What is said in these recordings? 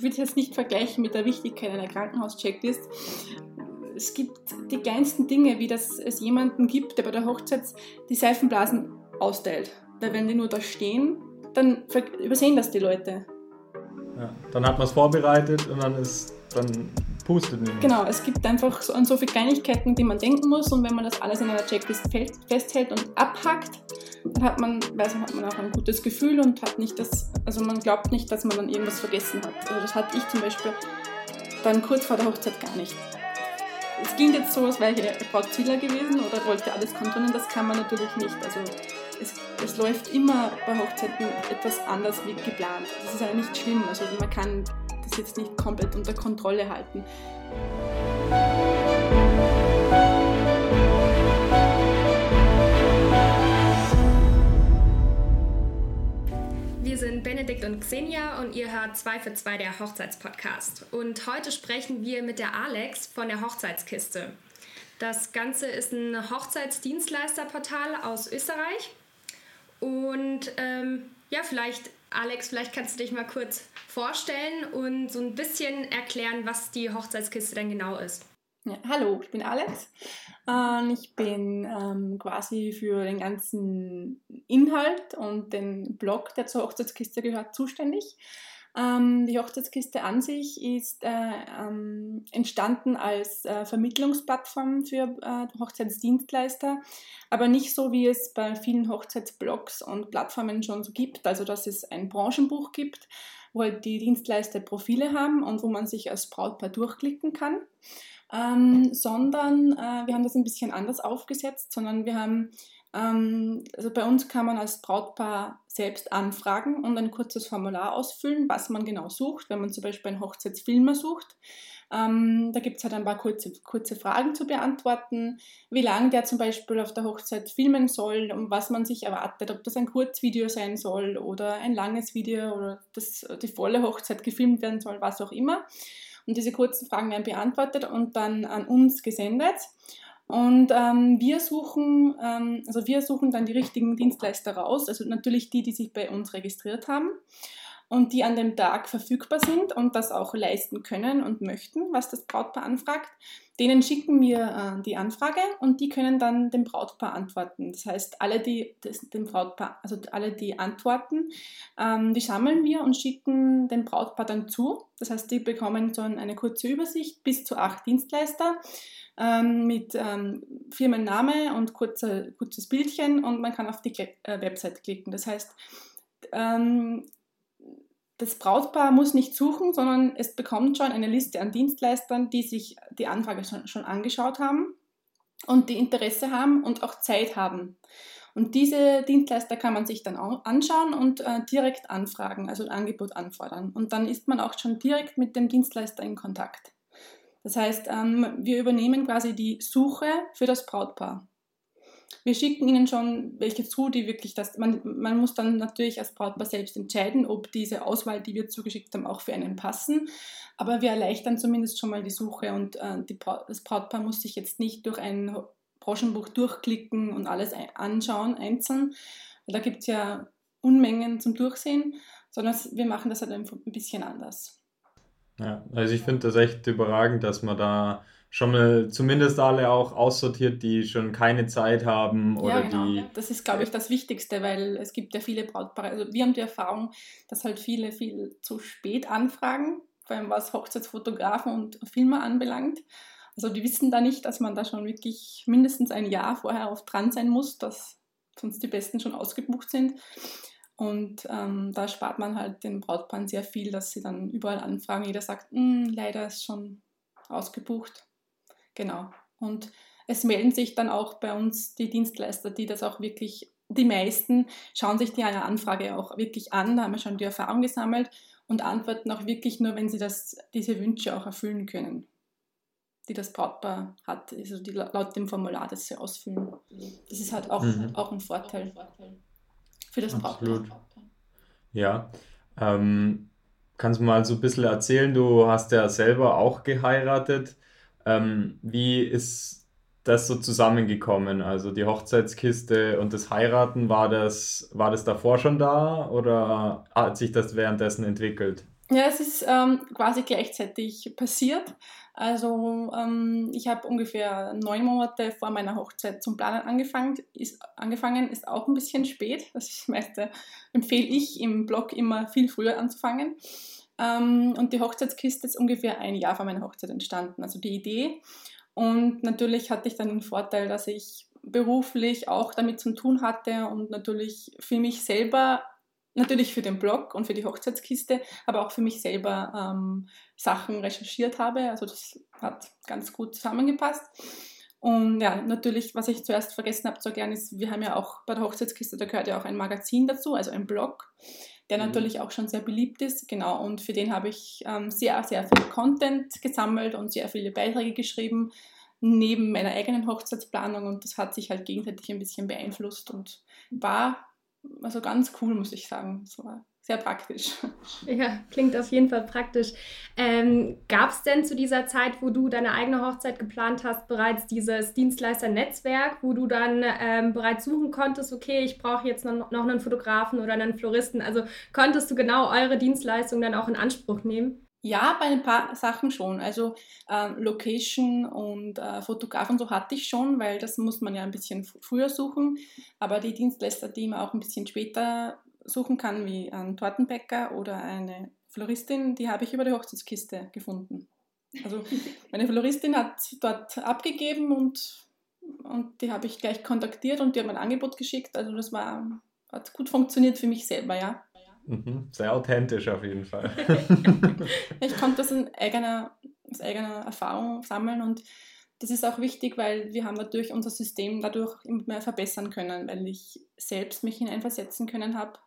ich würde es jetzt nicht vergleichen mit der Wichtigkeit einer Krankenhauschecklist. Es gibt die kleinsten Dinge, wie dass es jemanden gibt, der bei der Hochzeit die Seifenblasen austeilt. Weil wenn die nur da stehen, dann übersehen das die Leute. Ja, dann hat man es vorbereitet und dann ist dann pustet nicht. Genau, es gibt einfach so, an so viele Kleinigkeiten, die man denken muss und wenn man das alles in einer Checklist festhält und abhackt, dann hat man, weiß man, hat man auch ein gutes Gefühl und hat nicht das, also man glaubt nicht, dass man dann irgendwas vergessen hat. Also das hatte ich zum Beispiel dann kurz vor der Hochzeit gar nicht. Es ging jetzt so, als wäre ich Brautziehler gewesen oder wollte alles kontrollieren, das kann man natürlich nicht. Also es, es, läuft immer bei Hochzeiten etwas anders wie geplant. Das ist ja nicht schlimm. Also man kann das jetzt nicht komplett unter Kontrolle halten. Wir sind Benedikt und Xenia und ihr hört 2 für 2 der Hochzeitspodcast. Und heute sprechen wir mit der Alex von der Hochzeitskiste. Das Ganze ist ein Hochzeitsdienstleisterportal aus Österreich. Und ähm, ja, vielleicht, Alex, vielleicht kannst du dich mal kurz vorstellen und so ein bisschen erklären, was die Hochzeitskiste denn genau ist. Ja, hallo, ich bin Alex. Ähm, ich bin ähm, quasi für den ganzen Inhalt und den Blog, der zur Hochzeitskiste gehört, zuständig. Ähm, die Hochzeitskiste an sich ist äh, ähm, entstanden als äh, Vermittlungsplattform für äh, Hochzeitsdienstleister, aber nicht so, wie es bei vielen Hochzeitsblogs und Plattformen schon so gibt, also dass es ein Branchenbuch gibt, wo halt die Dienstleister Profile haben und wo man sich als Brautpaar durchklicken kann. Ähm, sondern äh, wir haben das ein bisschen anders aufgesetzt, sondern wir haben ähm, also bei uns kann man als Brautpaar selbst anfragen und ein kurzes Formular ausfüllen, was man genau sucht. Wenn man zum Beispiel einen Hochzeitsfilmer sucht, ähm, da gibt es halt ein paar kurze, kurze Fragen zu beantworten, wie lange der zum Beispiel auf der Hochzeit filmen soll und was man sich erwartet, ob das ein Kurzvideo sein soll oder ein langes Video oder dass die volle Hochzeit gefilmt werden soll, was auch immer. Und diese kurzen Fragen werden beantwortet und dann an uns gesendet. Und ähm, wir suchen, ähm, also wir suchen dann die richtigen Dienstleister raus, also natürlich die, die sich bei uns registriert haben und die an dem Tag verfügbar sind und das auch leisten können und möchten, was das Brautpaar anfragt. Denen schicken wir äh, die Anfrage und die können dann dem Brautpaar antworten. Das heißt, alle, die das, dem Brautpaar, also alle, die antworten, ähm, die sammeln wir und schicken dem Brautpaar dann zu. Das heißt, die bekommen so eine kurze Übersicht bis zu acht Dienstleister ähm, mit ähm, Firmenname und kurze, kurzes Bildchen und man kann auf die Kle äh, Website klicken. Das heißt, ähm, das Brautpaar muss nicht suchen, sondern es bekommt schon eine Liste an Dienstleistern, die sich die Anfrage schon, schon angeschaut haben und die Interesse haben und auch Zeit haben. Und diese Dienstleister kann man sich dann auch anschauen und äh, direkt anfragen, also ein Angebot anfordern. Und dann ist man auch schon direkt mit dem Dienstleister in Kontakt. Das heißt, ähm, wir übernehmen quasi die Suche für das Brautpaar. Wir schicken ihnen schon welche zu, die wirklich das. Man, man muss dann natürlich als Brautpaar selbst entscheiden, ob diese Auswahl, die wir zugeschickt haben, auch für einen passen. Aber wir erleichtern zumindest schon mal die Suche und äh, die das Brautpaar muss sich jetzt nicht durch ein Branchenbuch durchklicken und alles anschauen, einzeln. Da gibt es ja Unmengen zum Durchsehen, sondern wir machen das halt ein bisschen anders. Ja, also ich finde das echt überragend, dass man da schon mal zumindest alle auch aussortiert, die schon keine Zeit haben oder ja, genau. die. Das ist, glaube ich, das Wichtigste, weil es gibt ja viele Brautpaare. Also wir haben die Erfahrung, dass halt viele viel zu spät anfragen, vor allem was Hochzeitsfotografen und Filmer anbelangt. Also die wissen da nicht, dass man da schon wirklich mindestens ein Jahr vorher auf dran sein muss, dass sonst die Besten schon ausgebucht sind. Und ähm, da spart man halt den Brautpaaren sehr viel, dass sie dann überall anfragen. Jeder sagt, hm, leider ist schon ausgebucht. Genau. Und es melden sich dann auch bei uns die Dienstleister, die das auch wirklich, die meisten schauen sich die eine Anfrage auch wirklich an, da haben wir schon die Erfahrung gesammelt und antworten auch wirklich nur, wenn sie das, diese Wünsche auch erfüllen können, die das Brautpaar hat, also die, laut dem Formular, das sie ausfüllen. Das ist halt auch, mhm. auch ein Vorteil für das Absolut. Brautpaar. Ja. Ähm, kannst du mal so ein bisschen erzählen, du hast ja selber auch geheiratet. Ähm, wie ist das so zusammengekommen? Also die Hochzeitskiste und das Heiraten, war das, war das davor schon da oder hat sich das währenddessen entwickelt? Ja, es ist ähm, quasi gleichzeitig passiert. Also ähm, ich habe ungefähr neun Monate vor meiner Hochzeit zum Planen angefangen. Ist, angefangen ist auch ein bisschen spät. Das meiste empfehle ich im Blog immer viel früher anzufangen. Ähm, und die Hochzeitskiste ist ungefähr ein Jahr vor meiner Hochzeit entstanden. Also die Idee. Und natürlich hatte ich dann den Vorteil, dass ich beruflich auch damit zu tun hatte und natürlich für mich selber natürlich für den Blog und für die Hochzeitskiste, aber auch für mich selber ähm, Sachen recherchiert habe. Also das hat ganz gut zusammengepasst. Und ja, natürlich, was ich zuerst vergessen habe zu erklären, ist, wir haben ja auch bei der Hochzeitskiste, da gehört ja auch ein Magazin dazu, also ein Blog, der mhm. natürlich auch schon sehr beliebt ist. Genau, und für den habe ich ähm, sehr, sehr viel Content gesammelt und sehr viele Beiträge geschrieben, neben meiner eigenen Hochzeitsplanung. Und das hat sich halt gegenseitig ein bisschen beeinflusst und war also ganz cool, muss ich sagen. Das war sehr praktisch. Ja, klingt auf jeden Fall praktisch. Ähm, Gab es denn zu dieser Zeit, wo du deine eigene Hochzeit geplant hast, bereits dieses Dienstleister-Netzwerk, wo du dann ähm, bereits suchen konntest, okay, ich brauche jetzt noch, noch einen Fotografen oder einen Floristen? Also konntest du genau eure Dienstleistung dann auch in Anspruch nehmen? Ja, bei ein paar Sachen schon. Also äh, Location und äh, Fotograf und so hatte ich schon, weil das muss man ja ein bisschen früher suchen. Aber die Dienstleister, die man auch ein bisschen später suchen kann, wie ein Tortenbäcker oder eine Floristin, die habe ich über die Hochzeitskiste gefunden. Also meine Floristin hat dort abgegeben und, und die habe ich gleich kontaktiert und die hat mir ein Angebot geschickt. Also das war, hat gut funktioniert für mich selber, ja. Mhm, sehr authentisch auf jeden Fall. ich konnte das in eigener, aus eigener Erfahrung sammeln und das ist auch wichtig, weil wir haben natürlich unser System dadurch immer mehr verbessern können, weil ich selbst mich hineinversetzen können habe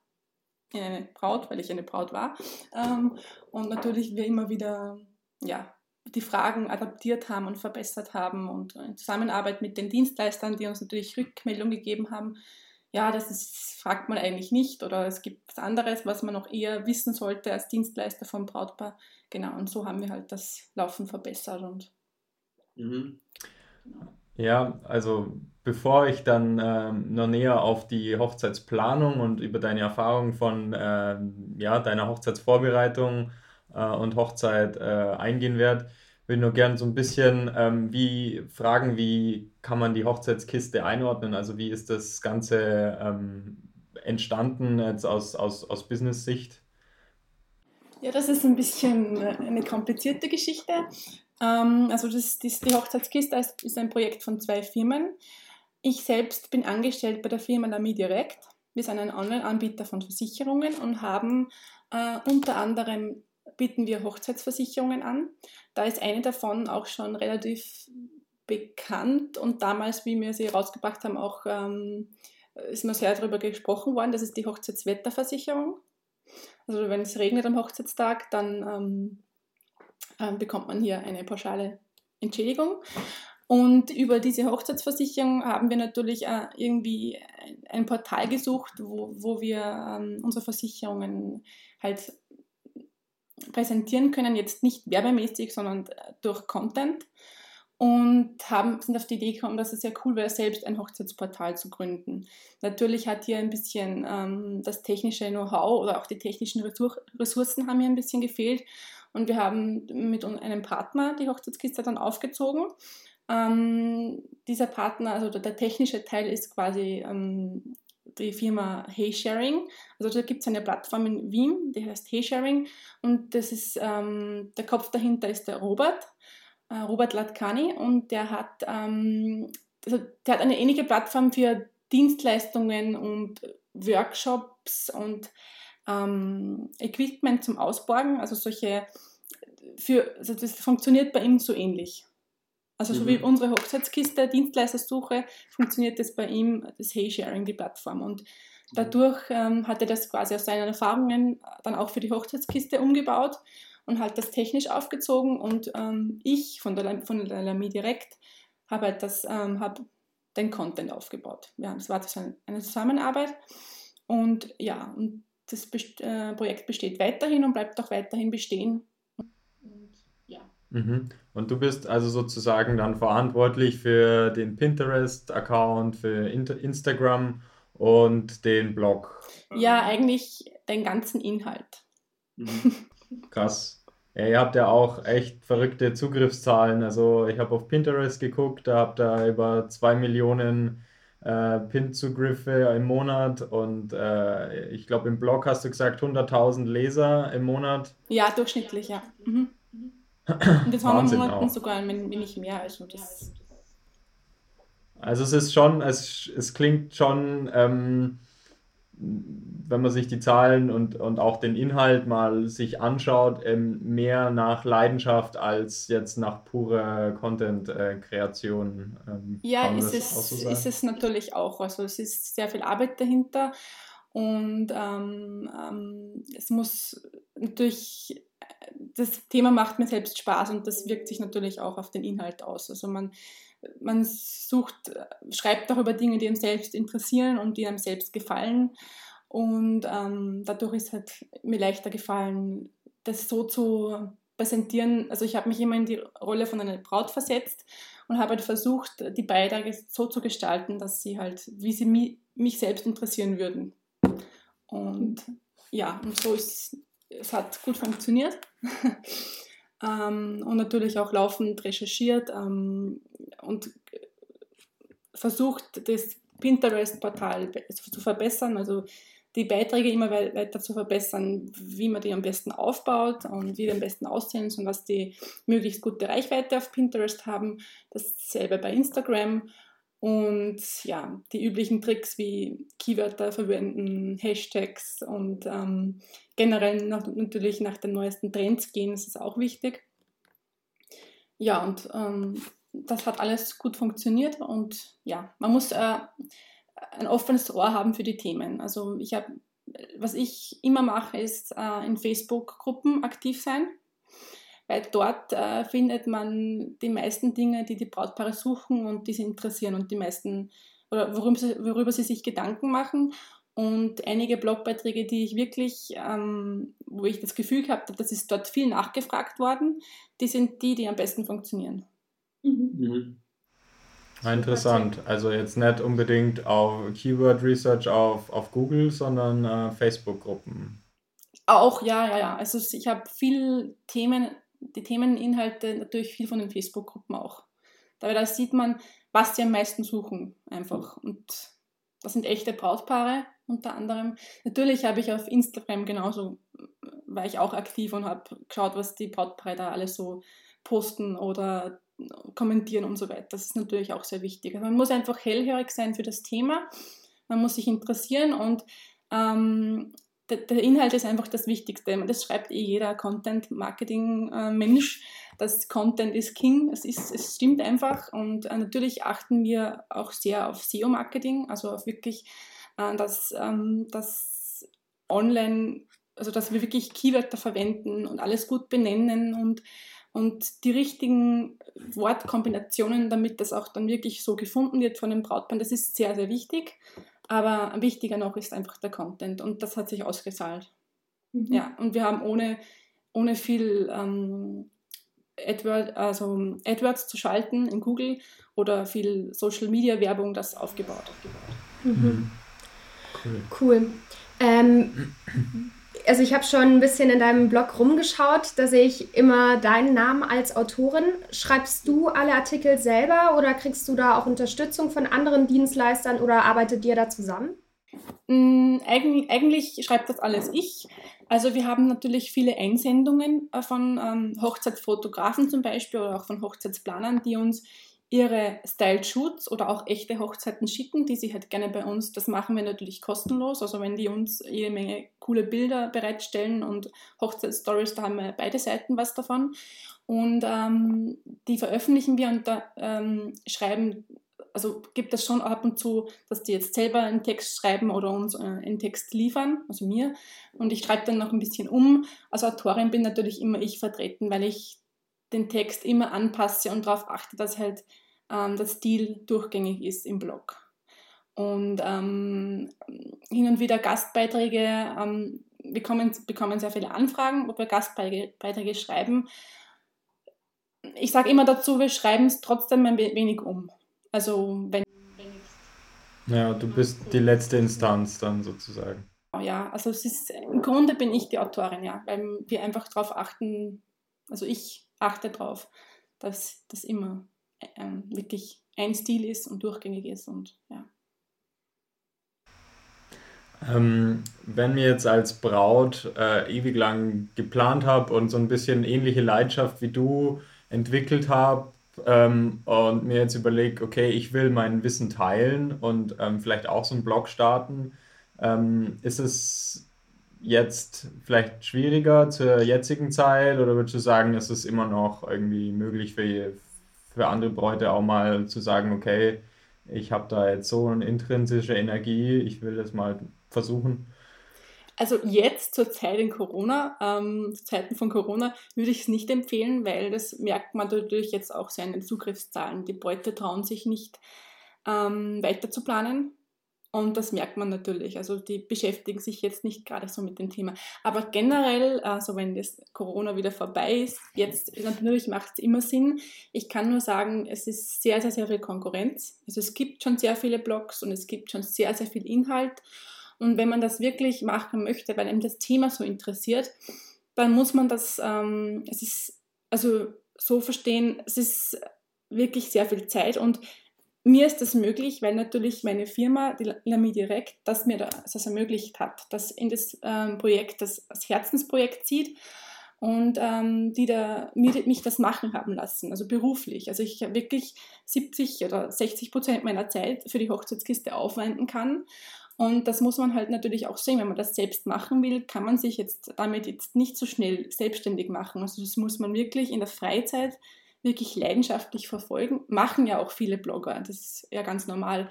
in eine Braut, weil ich eine Braut war. Ähm, und natürlich wir immer wieder ja, die Fragen adaptiert haben und verbessert haben und in Zusammenarbeit mit den Dienstleistern, die uns natürlich Rückmeldung gegeben haben, ja, das ist, fragt man eigentlich nicht oder es gibt was anderes, was man noch eher wissen sollte als Dienstleister vom Brautpaar. Genau, und so haben wir halt das Laufen verbessert und. Mhm. Ja, also bevor ich dann ähm, noch näher auf die Hochzeitsplanung und über deine Erfahrung von ähm, ja, deiner Hochzeitsvorbereitung äh, und Hochzeit äh, eingehen werde, würde nur gerne so ein bisschen ähm, wie fragen, wie kann man die Hochzeitskiste einordnen? Also wie ist das Ganze ähm, entstanden jetzt aus, aus, aus Business-Sicht? Ja, das ist ein bisschen eine komplizierte Geschichte. Ähm, also das, das, die Hochzeitskiste ist, ist ein Projekt von zwei Firmen. Ich selbst bin angestellt bei der Firma Lamy Direct. Wir sind ein Online-Anbieter von Versicherungen und haben äh, unter anderem bieten wir Hochzeitsversicherungen an. Da ist eine davon auch schon relativ bekannt und damals, wie wir sie rausgebracht haben, auch ähm, ist mir sehr darüber gesprochen worden. Das ist die Hochzeitswetterversicherung. Also wenn es regnet am Hochzeitstag, dann ähm, äh, bekommt man hier eine pauschale Entschädigung. Und über diese Hochzeitsversicherung haben wir natürlich äh, irgendwie ein Portal gesucht, wo, wo wir ähm, unsere Versicherungen halt präsentieren können, jetzt nicht werbemäßig, sondern äh, durch Content. Und haben, sind auf die Idee gekommen, dass es sehr cool wäre, selbst ein Hochzeitsportal zu gründen. Natürlich hat hier ein bisschen ähm, das technische Know-how oder auch die technischen Ressourcen haben hier ein bisschen gefehlt. Und wir haben mit einem Partner die Hochzeitskiste dann aufgezogen. Ähm, dieser Partner, also der, der, technische Teil ist quasi ähm, die Firma HeySharing. Also da gibt es eine Plattform in Wien, die heißt HeySharing und das ist, ähm, der Kopf dahinter ist der Robert, äh, Robert Latkani und der hat, ähm, also der hat eine ähnliche Plattform für Dienstleistungen und Workshops und ähm, Equipment zum Ausborgen, also solche, für, also das funktioniert bei ihm so ähnlich. Also so mhm. wie unsere Hochzeitskiste, Dienstleistersuche, funktioniert das bei ihm, das Hey-Sharing, die Plattform. Und mhm. dadurch ähm, hat er das quasi aus seinen Erfahrungen dann auch für die Hochzeitskiste umgebaut und halt das technisch aufgezogen. Und ähm, ich von der, von der Lamy Direct habe halt das, ähm, hab den Content aufgebaut. Ja, das war das eine Zusammenarbeit. Und ja, und das Best äh, Projekt besteht weiterhin und bleibt auch weiterhin bestehen. Mhm. Und du bist also sozusagen dann verantwortlich für den Pinterest-Account, für Instagram und den Blog. Ja, eigentlich den ganzen Inhalt. Mhm. Krass. Ja, ihr habt ja auch echt verrückte Zugriffszahlen. Also ich habe auf Pinterest geguckt, da habt ihr über zwei Millionen äh, Pin-Zugriffe im Monat und äh, ich glaube im Blog hast du gesagt 100.000 Leser im Monat. Ja, durchschnittlich, ja. Mhm. Und jetzt haben wir Monaten sogar ein wenig mehr. Also, das also es ist schon, es, es klingt schon, ähm, wenn man sich die Zahlen und, und auch den Inhalt mal sich anschaut, ähm, mehr nach Leidenschaft als jetzt nach purer Content-Kreation. Ähm, ja, ist es, so ist es natürlich auch. Also es ist sehr viel Arbeit dahinter und ähm, ähm, es muss natürlich das Thema macht mir selbst Spaß und das wirkt sich natürlich auch auf den Inhalt aus. Also man, man sucht, schreibt auch über Dinge, die einem selbst interessieren und die einem selbst gefallen. Und ähm, dadurch ist halt mir leichter gefallen, das so zu präsentieren. Also ich habe mich immer in die Rolle von einer Braut versetzt und habe halt versucht, die Beiträge so zu gestalten, dass sie halt, wie sie mich, mich selbst interessieren würden. Und ja, und so ist es hat gut funktioniert. ähm, und natürlich auch laufend recherchiert ähm, und versucht, das Pinterest-Portal zu verbessern, also die Beiträge immer weiter zu verbessern, wie man die am besten aufbaut und wie die am besten aussehen und was die möglichst gute Reichweite auf Pinterest haben. Dasselbe bei Instagram und ja, die üblichen Tricks wie Keywörter verwenden, Hashtags und ähm, generell nach, natürlich nach den neuesten Trends gehen, das ist auch wichtig. Ja, und ähm, das hat alles gut funktioniert und ja, man muss äh, ein offenes Ohr haben für die Themen. Also ich habe, was ich immer mache, ist äh, in Facebook-Gruppen aktiv sein weil dort äh, findet man die meisten Dinge, die die Brautpaare suchen und die sie interessieren und die meisten, oder worüber sie, worüber sie sich Gedanken machen. Und einige Blogbeiträge, die ich wirklich, ähm, wo ich das Gefühl gehabt habe, das ist dort viel nachgefragt worden, die sind die, die am besten funktionieren. Mhm. Mhm. Interessant. Also jetzt nicht unbedingt auf Keyword Research auf, auf Google, sondern äh, Facebook-Gruppen. Auch, ja, ja, ja. Also ich habe viele Themen die Themeninhalte natürlich viel von den Facebook-Gruppen auch. Dabei da sieht man, was sie am meisten suchen einfach. Und das sind echte Brautpaare unter anderem. Natürlich habe ich auf Instagram genauso, war ich auch aktiv und habe geschaut, was die Brautpaare da alles so posten oder kommentieren und so weiter. Das ist natürlich auch sehr wichtig. Also man muss einfach hellhörig sein für das Thema. Man muss sich interessieren und ähm, der, der, Inhalt ist einfach das Wichtigste. Das schreibt eh jeder Content-Marketing-Mensch, dass Content ist King. Es, ist, es stimmt einfach. Und äh, natürlich achten wir auch sehr auf SEO-Marketing, also auf wirklich, äh, dass, ähm, dass online, also dass wir wirklich Keywörter verwenden und alles gut benennen und, und die richtigen Wortkombinationen, damit das auch dann wirklich so gefunden wird von den Brautpaaren. Das ist sehr, sehr wichtig. Aber wichtiger noch ist einfach der Content und das hat sich ausgezahlt. Mhm. Ja, und wir haben ohne, ohne viel ähm, AdWord, also AdWords zu schalten in Google oder viel Social Media Werbung das aufgebaut. Mhm. mhm. Cool. cool. Ähm, also ich habe schon ein bisschen in deinem Blog rumgeschaut, da sehe ich immer deinen Namen als Autorin. Schreibst du alle Artikel selber oder kriegst du da auch Unterstützung von anderen Dienstleistern oder arbeitet ihr da zusammen? Mm, eigentlich, eigentlich schreibt das alles ich. Also wir haben natürlich viele Einsendungen äh, von ähm, Hochzeitsfotografen zum Beispiel oder auch von Hochzeitsplanern, die uns ihre Style Shoots oder auch echte Hochzeiten schicken, die sie halt gerne bei uns, das machen wir natürlich kostenlos, also wenn die uns jede Menge coole Bilder bereitstellen und Hochzeitsstories, da haben wir beide Seiten was davon. Und ähm, die veröffentlichen wir und da ähm, schreiben, also gibt es schon ab und zu, dass die jetzt selber einen Text schreiben oder uns äh, einen Text liefern, also mir. Und ich schreibe dann noch ein bisschen um. Als Autorin bin natürlich immer ich vertreten, weil ich den Text immer anpasse und darauf achte, dass halt ähm, der Stil durchgängig ist im Blog. Und ähm, hin und wieder Gastbeiträge, ähm, wir kommen, bekommen sehr viele Anfragen, ob wir Gastbeiträge schreiben. Ich sage immer dazu, wir schreiben es trotzdem ein wenig um. Also wenn ja, du bist die letzte Instanz dann sozusagen. Ja, also es ist, im Grunde bin ich die Autorin, ja, weil wir einfach darauf achten, also ich achte darauf, dass das immer ähm, wirklich ein Stil ist und durchgängig ist und ja. Ähm, wenn mir jetzt als Braut äh, ewig lang geplant habe und so ein bisschen ähnliche Leidenschaft wie du entwickelt habe ähm, und mir jetzt überlege, okay, ich will mein Wissen teilen und ähm, vielleicht auch so einen Blog starten, ähm, ist es jetzt vielleicht schwieriger zur jetzigen Zeit oder würdest du sagen, ist es immer noch irgendwie möglich für, für andere Bräute auch mal zu sagen, okay, ich habe da jetzt so eine intrinsische Energie, ich will das mal versuchen? Also jetzt zur Zeit in Corona, ähm, zu Zeiten von Corona, würde ich es nicht empfehlen, weil das merkt man natürlich jetzt auch seinen Zugriffszahlen. Die Beute trauen sich nicht ähm, weiter zu planen. Und das merkt man natürlich. Also die beschäftigen sich jetzt nicht gerade so mit dem Thema. Aber generell, also wenn das Corona wieder vorbei ist, jetzt natürlich macht es immer Sinn. Ich kann nur sagen, es ist sehr, sehr, sehr viel Konkurrenz. Also es gibt schon sehr viele Blogs und es gibt schon sehr, sehr viel Inhalt. Und wenn man das wirklich machen möchte, weil einem das Thema so interessiert, dann muss man das, ähm, es ist also so verstehen, es ist wirklich sehr viel Zeit und mir ist das möglich, weil natürlich meine Firma, die Lamy Direct, das mir das ermöglicht hat, das in das ähm, Projekt, das als Herzensprojekt sieht und ähm, die da, mir, mich das machen haben lassen, also beruflich. Also ich wirklich 70 oder 60 Prozent meiner Zeit für die Hochzeitskiste aufwenden kann und das muss man halt natürlich auch sehen, wenn man das selbst machen will, kann man sich jetzt damit jetzt nicht so schnell selbstständig machen. Also das muss man wirklich in der Freizeit wirklich leidenschaftlich verfolgen. Machen ja auch viele Blogger, das ist ja ganz normal.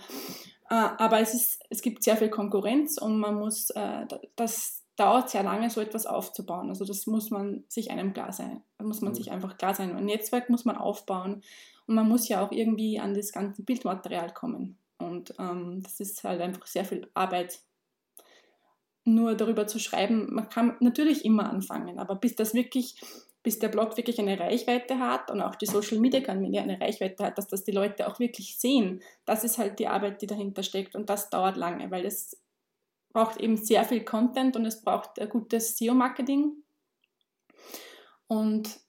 Äh, aber es, ist, es gibt sehr viel Konkurrenz und man muss, äh, das dauert sehr lange, so etwas aufzubauen. Also das muss man sich einem klar sein. Da muss man mhm. sich einfach klar sein. Ein Netzwerk muss man aufbauen und man muss ja auch irgendwie an das ganze Bildmaterial kommen. Und ähm, das ist halt einfach sehr viel Arbeit. Nur darüber zu schreiben, man kann natürlich immer anfangen, aber bis das wirklich, bis der Blog wirklich eine Reichweite hat und auch die Social Media Kanäle eine Reichweite hat, dass das die Leute auch wirklich sehen, das ist halt die Arbeit, die dahinter steckt und das dauert lange, weil es braucht eben sehr viel Content und es braucht ein gutes SEO-Marketing. Und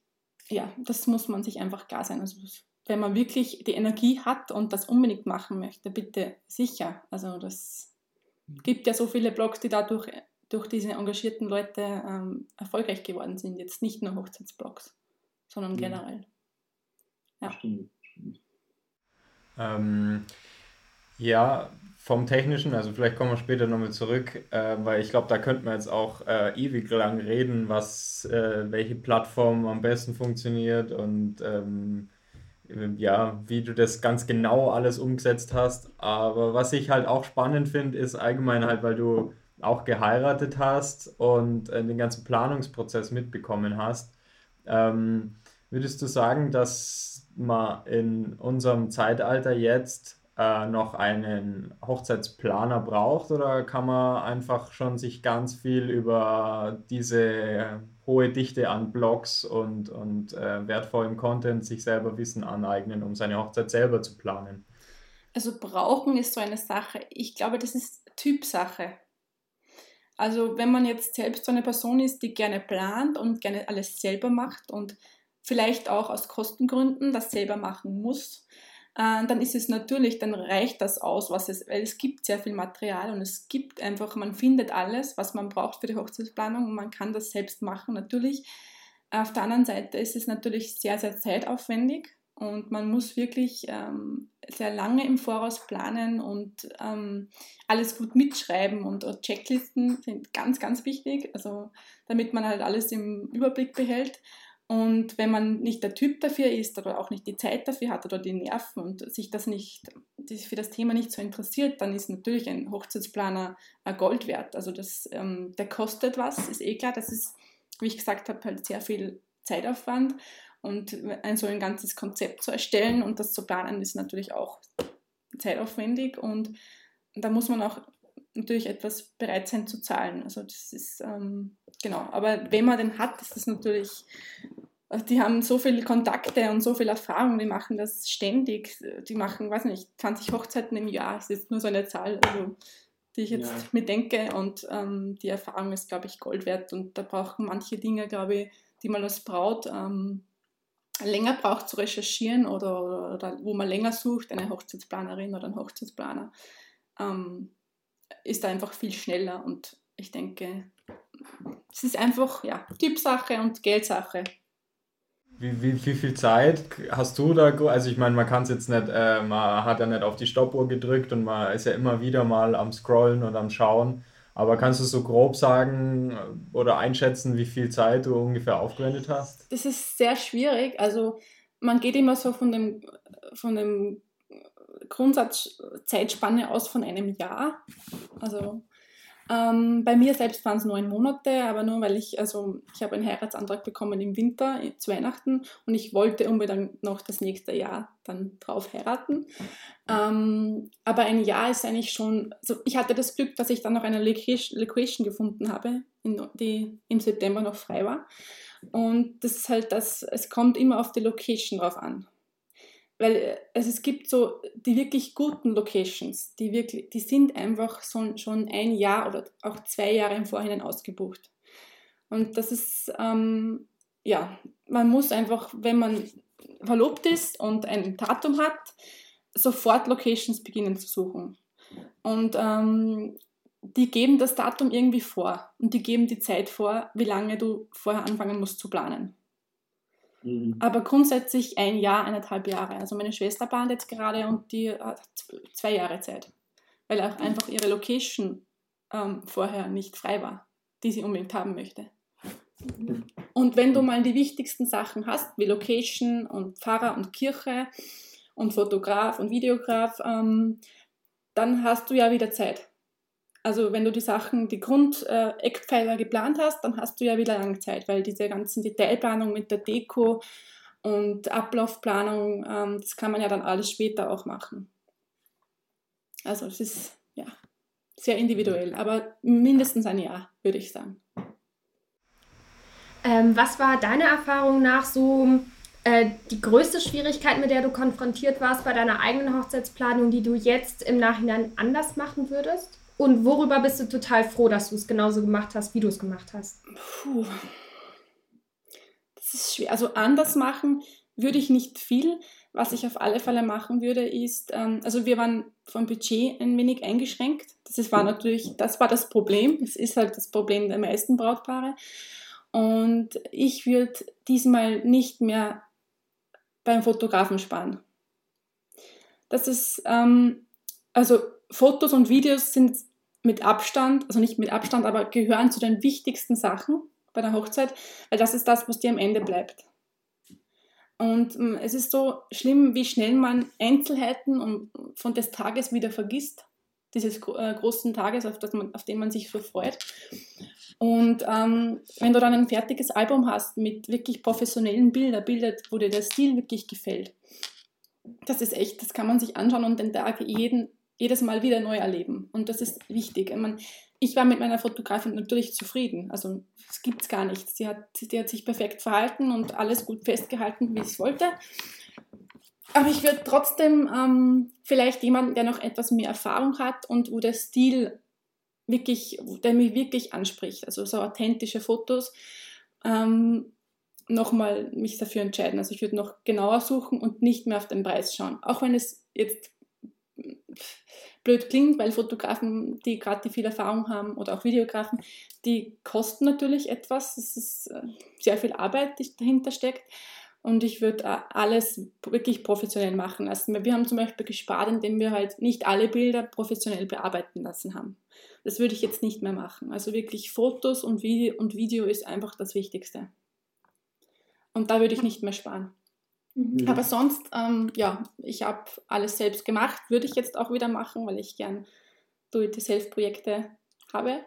ja, das muss man sich einfach klar sein. Also wenn man wirklich die Energie hat und das unbedingt machen möchte, bitte sicher. Also das gibt ja so viele Blogs, die dadurch durch diese engagierten Leute ähm, erfolgreich geworden sind. Jetzt nicht nur Hochzeitsblogs, sondern generell. Ja. Stimmt. Ähm, ja, vom Technischen, also vielleicht kommen wir später nochmal zurück, äh, weil ich glaube, da könnte man jetzt auch äh, ewig lang reden, was, äh, welche Plattform am besten funktioniert und ähm, ja, wie du das ganz genau alles umgesetzt hast. Aber was ich halt auch spannend finde, ist allgemein halt, weil du auch geheiratet hast und äh, den ganzen Planungsprozess mitbekommen hast. Ähm, würdest du sagen, dass man in unserem Zeitalter jetzt äh, noch einen Hochzeitsplaner braucht oder kann man einfach schon sich ganz viel über diese hohe Dichte an Blogs und, und äh, wertvollem Content sich selber Wissen aneignen, um seine Hochzeit selber zu planen? Also brauchen ist so eine Sache. Ich glaube, das ist Typsache. Also wenn man jetzt selbst so eine Person ist, die gerne plant und gerne alles selber macht und vielleicht auch aus Kostengründen das selber machen muss, äh, dann ist es natürlich, dann reicht das aus, was es, weil es gibt sehr viel Material und es gibt einfach, man findet alles, was man braucht für die Hochzeitsplanung und man kann das selbst machen, natürlich. Auf der anderen Seite ist es natürlich sehr, sehr zeitaufwendig und man muss wirklich ähm, sehr lange im Voraus planen und ähm, alles gut mitschreiben und Checklisten sind ganz, ganz wichtig, also damit man halt alles im Überblick behält. Und wenn man nicht der Typ dafür ist oder auch nicht die Zeit dafür hat oder die Nerven und sich das nicht, für das Thema nicht so interessiert, dann ist natürlich ein Hochzeitsplaner Gold wert. Also das, ähm, der kostet was, ist eh klar. Das ist, wie ich gesagt habe, halt sehr viel Zeitaufwand. Und ein so ein ganzes Konzept zu erstellen und das zu planen, ist natürlich auch zeitaufwendig. Und da muss man auch natürlich etwas bereit sein zu zahlen. Also das ist, ähm, genau. Aber wenn man den hat, ist das natürlich die haben so viele Kontakte und so viel Erfahrung, die machen das ständig. Die machen, weiß nicht, 20 Hochzeiten im Jahr, das ist nur so eine Zahl. Also die ich jetzt ja. mir denke. Und ähm, die Erfahrung ist, glaube ich, Gold wert. Und da brauchen manche Dinge, glaube ich, die man als Braut ähm, länger braucht zu recherchieren oder, oder, wo man länger sucht, eine Hochzeitsplanerin oder ein Hochzeitsplaner, ähm, ist da einfach viel schneller. Und ich denke, es ist einfach ja, Typsache und Geldsache. Wie, wie, wie viel Zeit hast du da? Also ich meine, man kann es jetzt nicht, äh, man hat ja nicht auf die Stoppuhr gedrückt und man ist ja immer wieder mal am Scrollen und am Schauen. Aber kannst du so grob sagen äh, oder einschätzen, wie viel Zeit du ungefähr aufgewendet hast? Das ist sehr schwierig. Also man geht immer so von dem, von dem Grundsatz Zeitspanne aus von einem Jahr. Also ähm, bei mir selbst waren es neun Monate, aber nur weil ich, also ich habe einen Heiratsantrag bekommen im Winter zu Weihnachten und ich wollte unbedingt noch das nächste Jahr dann drauf heiraten. Ähm, aber ein Jahr ist eigentlich schon, also ich hatte das Glück, dass ich dann noch eine Location gefunden habe, die im September noch frei war. Und das ist halt das, es kommt immer auf die Location drauf an weil also es gibt so die wirklich guten Locations, die wirklich, die sind einfach so, schon ein Jahr oder auch zwei Jahre im Vorhinein ausgebucht. Und das ist, ähm, ja, man muss einfach, wenn man verlobt ist und ein Datum hat, sofort Locations beginnen zu suchen. Und ähm, die geben das Datum irgendwie vor und die geben die Zeit vor, wie lange du vorher anfangen musst zu planen. Mhm. Aber grundsätzlich ein Jahr, eineinhalb Jahre. Also meine Schwester plant jetzt gerade und die hat zwei Jahre Zeit, weil auch einfach ihre Location ähm, vorher nicht frei war, die sie unbedingt haben möchte. Und wenn du mal die wichtigsten Sachen hast, wie Location und Pfarrer und Kirche und Fotograf und Videograf, ähm, dann hast du ja wieder Zeit. Also wenn du die Sachen, die Grundeckpfeiler äh, geplant hast, dann hast du ja wieder lange Zeit, weil diese ganzen Detailplanung mit der Deko und Ablaufplanung, ähm, das kann man ja dann alles später auch machen. Also es ist ja sehr individuell, aber mindestens ein Jahr, würde ich sagen. Ähm, was war deiner Erfahrung nach so äh, die größte Schwierigkeit, mit der du konfrontiert warst bei deiner eigenen Hochzeitsplanung, die du jetzt im Nachhinein anders machen würdest? Und worüber bist du total froh, dass du es genauso gemacht hast, wie du es gemacht hast? Puh. Das ist schwer. Also anders machen würde ich nicht viel. Was ich auf alle Fälle machen würde, ist, ähm, also wir waren vom Budget ein wenig eingeschränkt. Das war natürlich, das war das Problem. Das ist halt das Problem der meisten Brautpaare. Und ich würde diesmal nicht mehr beim Fotografen sparen. Das ist, ähm, also Fotos und Videos sind mit Abstand, also nicht mit Abstand, aber gehören zu den wichtigsten Sachen bei der Hochzeit, weil das ist das, was dir am Ende bleibt. Und ähm, es ist so schlimm, wie schnell man Einzelheiten von des Tages wieder vergisst, dieses äh, großen Tages, auf, man, auf den man sich so freut. Und ähm, wenn du dann ein fertiges Album hast mit wirklich professionellen Bildern, Bilder, wo dir der Stil wirklich gefällt, das ist echt, das kann man sich anschauen und den Tag jeden jedes Mal wieder neu erleben. Und das ist wichtig. Ich, meine, ich war mit meiner Fotografin natürlich zufrieden. Also es gibt es gar nichts. Sie hat, sie hat sich perfekt verhalten und alles gut festgehalten, wie ich es wollte. Aber ich würde trotzdem ähm, vielleicht jemanden, der noch etwas mehr Erfahrung hat und wo der Stil wirklich, der mich wirklich anspricht, also so authentische Fotos, ähm, nochmal mich dafür entscheiden. Also ich würde noch genauer suchen und nicht mehr auf den Preis schauen. Auch wenn es jetzt blöd klingt, weil Fotografen, die gerade die viel Erfahrung haben oder auch Videografen, die kosten natürlich etwas. Es ist äh, sehr viel Arbeit, die dahinter steckt. Und ich würde äh, alles wirklich professionell machen lassen. Wir haben zum Beispiel gespart, indem wir halt nicht alle Bilder professionell bearbeiten lassen haben. Das würde ich jetzt nicht mehr machen. Also wirklich Fotos und Video, und Video ist einfach das Wichtigste. Und da würde ich nicht mehr sparen. Mhm. Aber sonst, ähm, ja, ich habe alles selbst gemacht, würde ich jetzt auch wieder machen, weil ich gern Do-it-yourself-Projekte habe.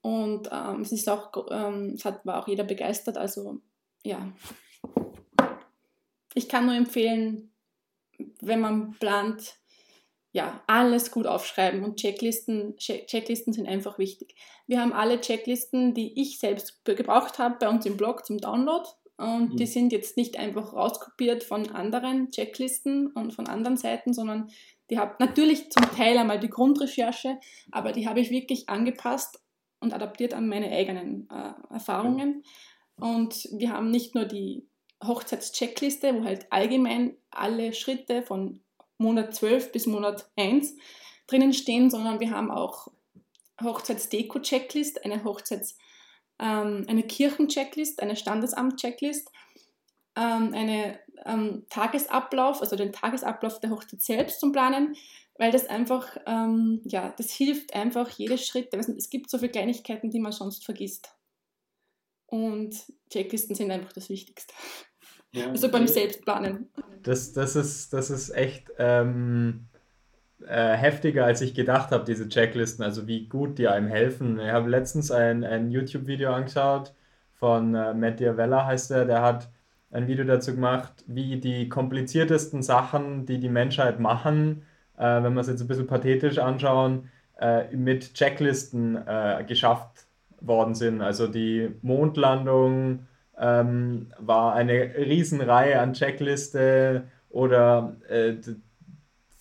Und ähm, es ist auch, ähm, es hat, war auch jeder begeistert. Also ja, ich kann nur empfehlen, wenn man plant, ja, alles gut aufschreiben und Checklisten, Checklisten sind einfach wichtig. Wir haben alle Checklisten, die ich selbst gebraucht habe, bei uns im Blog zum Download Und mhm. die sind jetzt nicht einfach rauskopiert von anderen Checklisten und von anderen Seiten, sondern die habe natürlich zum Teil einmal die Grundrecherche, aber die habe ich wirklich angepasst und adaptiert an meine eigenen äh, Erfahrungen. Und wir haben nicht nur die Hochzeitscheckliste, wo halt allgemein alle Schritte von Monat 12 bis Monat 1 drinnen stehen, sondern wir haben auch Hochzeitsdeko-Checklist, eine Hochzeits- ähm, eine Kirchenchecklist, eine Standesamt-Checklist, ähm, einen ähm, Tagesablauf, also den Tagesablauf der Hochzeit selbst zum Planen, weil das einfach, ähm, ja, das hilft einfach jedes Schritt. Es gibt so viele Kleinigkeiten, die man sonst vergisst. Und Checklisten sind einfach das Wichtigste. Ja, also beim Selbstplanen. Das, das, ist, das ist echt ähm, äh, heftiger, als ich gedacht habe, diese Checklisten, also wie gut die einem helfen. Ich habe letztens ein, ein YouTube-Video angeschaut von äh, Matt Diavella, heißt er, der hat ein Video dazu gemacht, wie die kompliziertesten Sachen, die die Menschheit machen, äh, wenn wir es jetzt ein bisschen pathetisch anschauen, äh, mit Checklisten äh, geschafft worden sind. Also die Mondlandung ähm, war eine Riesenreihe an Checkliste oder äh,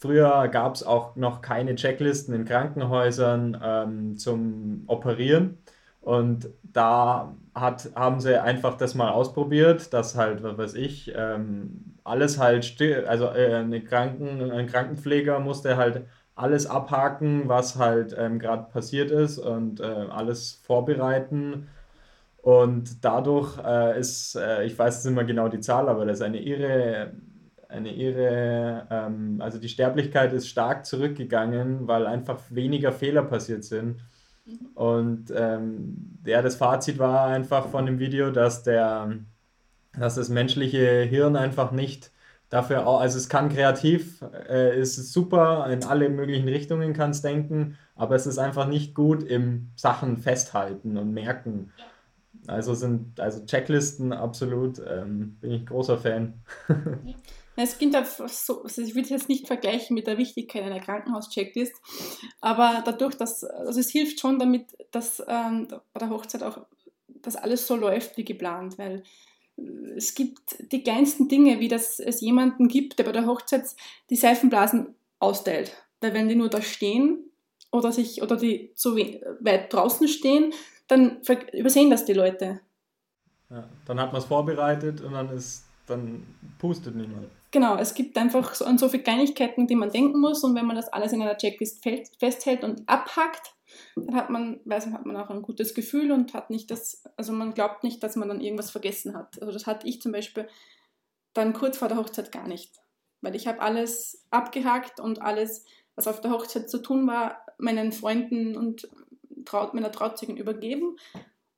früher gab es auch noch keine Checklisten in Krankenhäusern ähm, zum Operieren. Und da hat, haben sie einfach das mal ausprobiert, dass halt, was weiß ich, ähm, alles halt still, also äh, eine Kranken, ein Krankenpfleger musste halt alles abhaken, was halt ähm, gerade passiert ist und äh, alles vorbereiten. Und dadurch äh, ist, äh, ich weiß nicht immer genau die Zahl, aber das ist eine irre, eine irre, ähm, also die Sterblichkeit ist stark zurückgegangen, weil einfach weniger Fehler passiert sind. Mhm. Und ähm, ja, das Fazit war einfach von dem Video, dass der, dass das menschliche Hirn einfach nicht dafür, also es kann kreativ, äh, ist super, in alle möglichen Richtungen kann es denken, aber es ist einfach nicht gut im Sachen festhalten und merken. Also sind also Checklisten absolut, ähm, bin ich großer Fan. Es klingt einfach so, also ich würde es jetzt nicht vergleichen mit der Wichtigkeit einer Krankenhauschecklist, aber dadurch, dass, also es hilft schon damit, dass ähm, bei der Hochzeit auch, dass alles so läuft wie geplant, weil äh, es gibt die kleinsten Dinge, wie dass es jemanden gibt, der bei der Hochzeit die Seifenblasen austeilt. Weil wenn die nur da stehen oder sich oder die zu weit draußen stehen, dann übersehen das die Leute. Ja, dann hat man es vorbereitet und dann ist dann pustet niemand. Genau, es gibt einfach so, an so viele Kleinigkeiten, die man denken muss und wenn man das alles in einer Checklist festhält und abhackt, dann hat man, weiß man, hat man auch ein gutes Gefühl und hat nicht das, also man glaubt nicht, dass man dann irgendwas vergessen hat. Also das hatte ich zum Beispiel dann kurz vor der Hochzeit gar nicht, weil ich habe alles abgehakt und alles, was auf der Hochzeit zu tun war, meinen Freunden und Traut, meiner Trauzeugen übergeben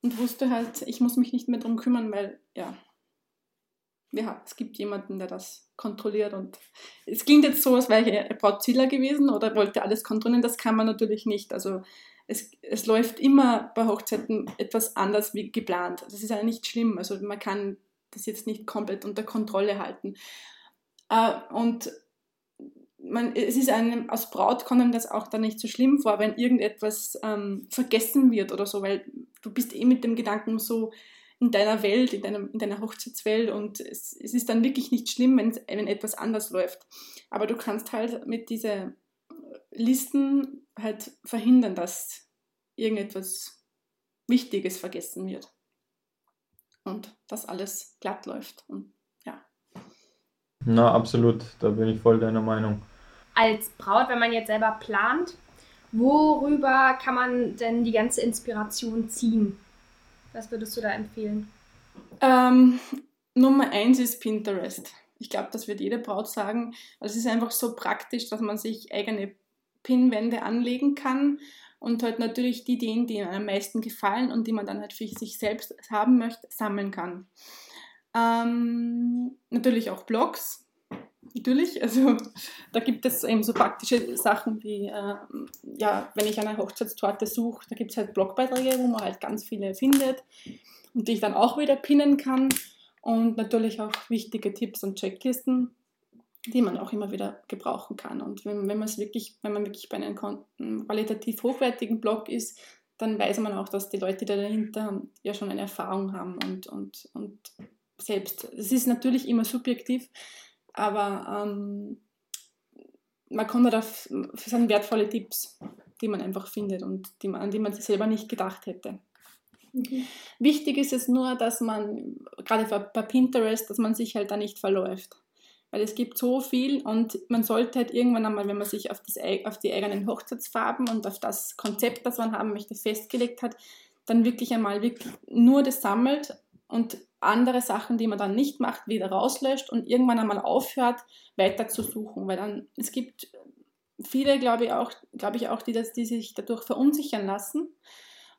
und wusste halt, ich muss mich nicht mehr darum kümmern, weil ja, ja, es gibt jemanden, der das kontrolliert. Und es klingt jetzt so, als wäre ich Brautzieler gewesen oder wollte alles kontrollieren. Das kann man natürlich nicht. Also es, es läuft immer bei Hochzeiten etwas anders wie geplant. Das ist ja nicht schlimm. Also man kann das jetzt nicht komplett unter Kontrolle halten. Äh, und man, es ist einem, als Braut kommt einem das auch dann nicht so schlimm vor, wenn irgendetwas ähm, vergessen wird oder so, weil du bist eh mit dem Gedanken so in deiner Welt, in, deinem, in deiner Hochzeitswelt und es, es ist dann wirklich nicht schlimm, wenn, wenn etwas anders läuft. Aber du kannst halt mit diesen Listen halt verhindern, dass irgendetwas Wichtiges vergessen wird und dass alles glatt läuft und ja. Na, absolut, da bin ich voll deiner Meinung. Als Braut, wenn man jetzt selber plant, worüber kann man denn die ganze Inspiration ziehen? Was würdest du da empfehlen? Ähm, Nummer eins ist Pinterest. Ich glaube, das wird jede Braut sagen. Also es ist einfach so praktisch, dass man sich eigene Pinwände anlegen kann und halt natürlich die Ideen, die einem am meisten gefallen und die man dann halt für sich selbst haben möchte, sammeln kann. Ähm, natürlich auch Blogs. Natürlich, also da gibt es eben so praktische Sachen wie, äh, ja, wenn ich eine Hochzeitstorte suche, da gibt es halt Blogbeiträge, wo man halt ganz viele findet und die ich dann auch wieder pinnen kann. Und natürlich auch wichtige Tipps und Checklisten, die man auch immer wieder gebrauchen kann. Und wenn, wenn man es wirklich, wenn man wirklich bei einem qualitativ hochwertigen Blog ist, dann weiß man auch, dass die Leute, die dahinter ja schon eine Erfahrung haben und, und, und selbst. Es ist natürlich immer subjektiv, aber ähm, man kommt auf, das sind wertvolle Tipps, die man einfach findet und die man, an die man sich selber nicht gedacht hätte. Mhm. Wichtig ist es nur, dass man, gerade bei Pinterest, dass man sich halt da nicht verläuft. Weil es gibt so viel und man sollte halt irgendwann einmal, wenn man sich auf, das, auf die eigenen Hochzeitsfarben und auf das Konzept, das man haben möchte, festgelegt hat, dann wirklich einmal wirklich nur das sammelt und andere Sachen, die man dann nicht macht, wieder rauslöscht und irgendwann einmal aufhört, weiter zu suchen. Weil dann, es gibt viele, glaube ich auch, glaube ich auch, die, das, die sich dadurch verunsichern lassen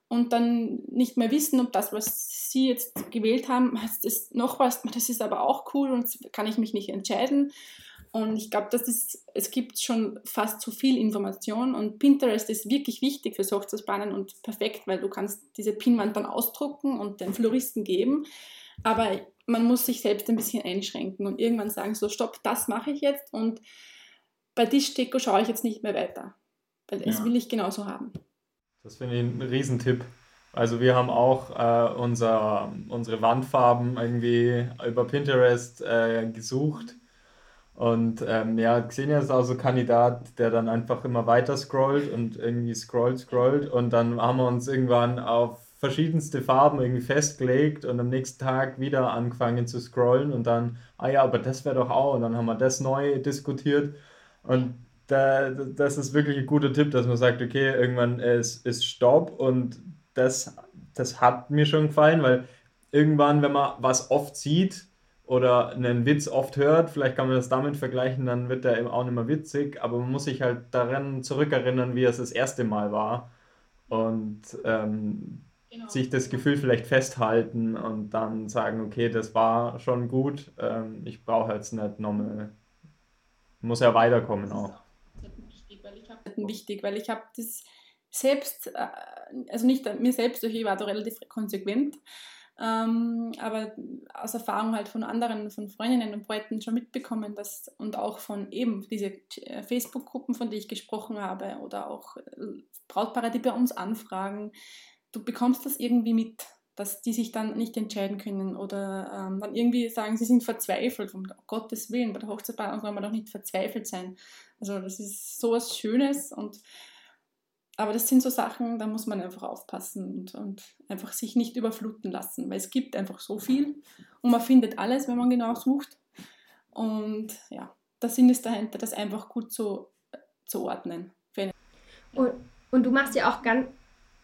und dann nicht mehr wissen, ob das, was sie jetzt gewählt haben, ist noch was, das ist aber auch cool und kann ich mich nicht entscheiden. Und ich glaube, das ist, es gibt schon fast zu viel Information und Pinterest ist wirklich wichtig für Hochzeitsplanen und perfekt, weil du kannst diese Pinwand dann ausdrucken und den Floristen geben. Aber man muss sich selbst ein bisschen einschränken und irgendwann sagen, so stopp, das mache ich jetzt und bei Tischdeko schaue ich jetzt nicht mehr weiter, weil das ja. will ich genauso haben. Das finde ich ein Riesentipp. Also wir haben auch äh, unser, unsere Wandfarben irgendwie über Pinterest äh, gesucht. Und ähm, ja, Xenia ist auch so ein Kandidat, der dann einfach immer weiter scrollt und irgendwie scrollt, scrollt. Und dann haben wir uns irgendwann auf verschiedenste Farben irgendwie festgelegt und am nächsten Tag wieder angefangen zu scrollen und dann, ah ja, aber das wäre doch auch. Und dann haben wir das neu diskutiert. Und da, das ist wirklich ein guter Tipp, dass man sagt, okay, irgendwann ist, ist Stopp und das, das hat mir schon gefallen, weil irgendwann, wenn man was oft sieht oder einen Witz oft hört, vielleicht kann man das damit vergleichen, dann wird der eben auch nicht mehr witzig, aber man muss sich halt daran zurückerinnern, wie es das erste Mal war und ähm, genau. sich das Gefühl vielleicht festhalten und dann sagen, okay, das war schon gut, ähm, ich brauche jetzt nicht nochmal, muss ja weiterkommen auch wichtig, weil ich habe das selbst, äh, also nicht mir selbst, ich war da relativ konsequent, ähm, aber aus Erfahrung halt von anderen, von Freundinnen und Projekten schon mitbekommen, dass und auch von eben diese äh, Facebook-Gruppen, von denen ich gesprochen habe, oder auch äh, Brautpaare, die bei uns anfragen, du bekommst das irgendwie mit, dass die sich dann nicht entscheiden können oder ähm, dann irgendwie sagen, sie sind verzweifelt, um Gottes Willen, bei der Hochzeitsplanung soll man doch nicht verzweifelt sein. Also das ist so was Schönes und aber das sind so Sachen, da muss man einfach aufpassen und, und einfach sich nicht überfluten lassen, weil es gibt einfach so viel und man findet alles, wenn man genau sucht. Und ja, der Sinn ist dahinter, das einfach gut zu, zu ordnen. Und, und du machst ja auch ganz,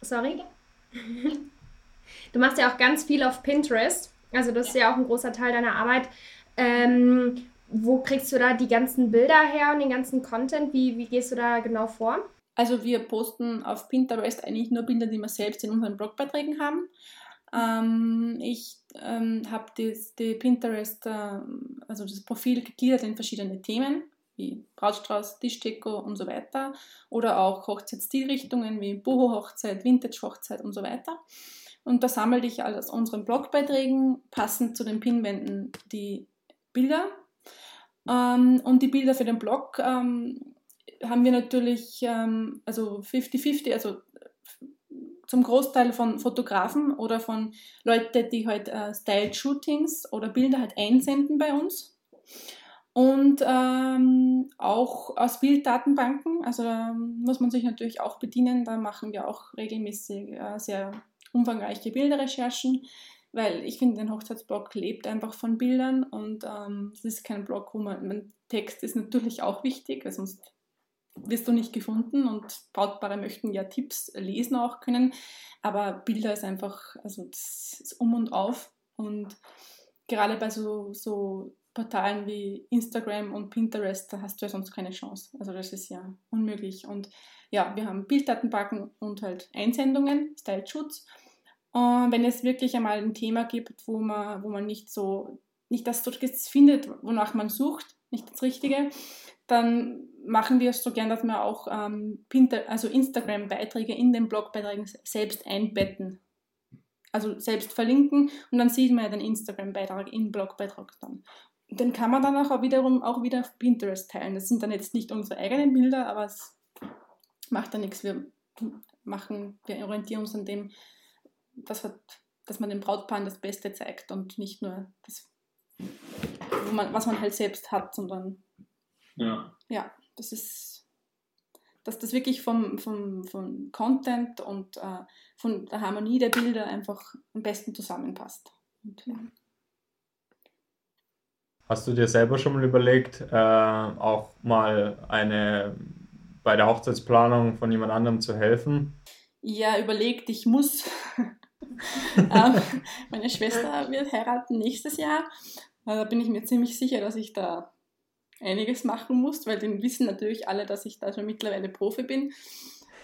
sorry, du machst ja auch ganz viel auf Pinterest. Also das ist ja auch ein großer Teil deiner Arbeit. Ähm, wo kriegst du da die ganzen Bilder her und den ganzen Content? Wie, wie gehst du da genau vor? Also wir posten auf Pinterest eigentlich nur Bilder, die wir selbst in unseren Blogbeiträgen haben. Ähm, ich ähm, habe die Pinterest, äh, also das Profil gegliedert in verschiedene Themen, wie Brautstrauß, Tischdeko und so weiter. Oder auch Hochzeitsstilrichtungen wie Boho-Hochzeit, Vintage-Hochzeit und so weiter. Und da sammle ich aus unseren Blogbeiträgen passend zu den Pinwänden die Bilder ähm, und die Bilder für den Blog ähm, haben wir natürlich, ähm, also 50-50, also zum Großteil von Fotografen oder von Leuten, die halt äh, Style-Shootings oder Bilder halt einsenden bei uns. Und ähm, auch aus Bilddatenbanken, also da muss man sich natürlich auch bedienen, da machen wir auch regelmäßig äh, sehr umfangreiche Bilderrecherchen weil ich finde, ein Hochzeitsblog lebt einfach von Bildern und ähm, es ist kein Blog, wo man, mein Text ist natürlich auch wichtig, weil sonst wirst du nicht gefunden und Brautpaare möchten ja Tipps lesen auch können, aber Bilder ist einfach, also das ist um und auf. Und gerade bei so, so Portalen wie Instagram und Pinterest, da hast du ja sonst keine Chance. Also das ist ja unmöglich. Und ja, wir haben Bilddatenbanken und halt Einsendungen, Style-Schutz. Und wenn es wirklich einmal ein Thema gibt, wo man, wo man nicht so, nicht das findet, wonach man sucht, nicht das Richtige, dann machen wir es so gern, dass wir auch ähm, Pinter, also Instagram-Beiträge in den Blogbeiträgen selbst einbetten. Also selbst verlinken und dann sieht man ja den Instagram-Beitrag im Blogbeitrag dann. Den kann man dann auch wiederum auch wieder auf Pinterest teilen. Das sind dann jetzt nicht unsere eigenen Bilder, aber es macht ja nichts. Wir machen, wir orientieren uns an dem, was halt dass man dem Brautpaar das Beste zeigt und nicht nur das, man, was man halt selbst hat, sondern ja, ja das ist, dass das wirklich vom, vom, vom Content und äh, von der Harmonie der Bilder einfach am besten zusammenpasst. Und, ja. Hast du dir selber schon mal überlegt, äh, auch mal eine bei der Hochzeitsplanung von jemand anderem zu helfen? Ja, überlegt, ich muss. ähm, meine Schwester wird heiraten nächstes Jahr. Da bin ich mir ziemlich sicher, dass ich da einiges machen muss, weil die wissen natürlich alle, dass ich da schon mittlerweile Profi bin.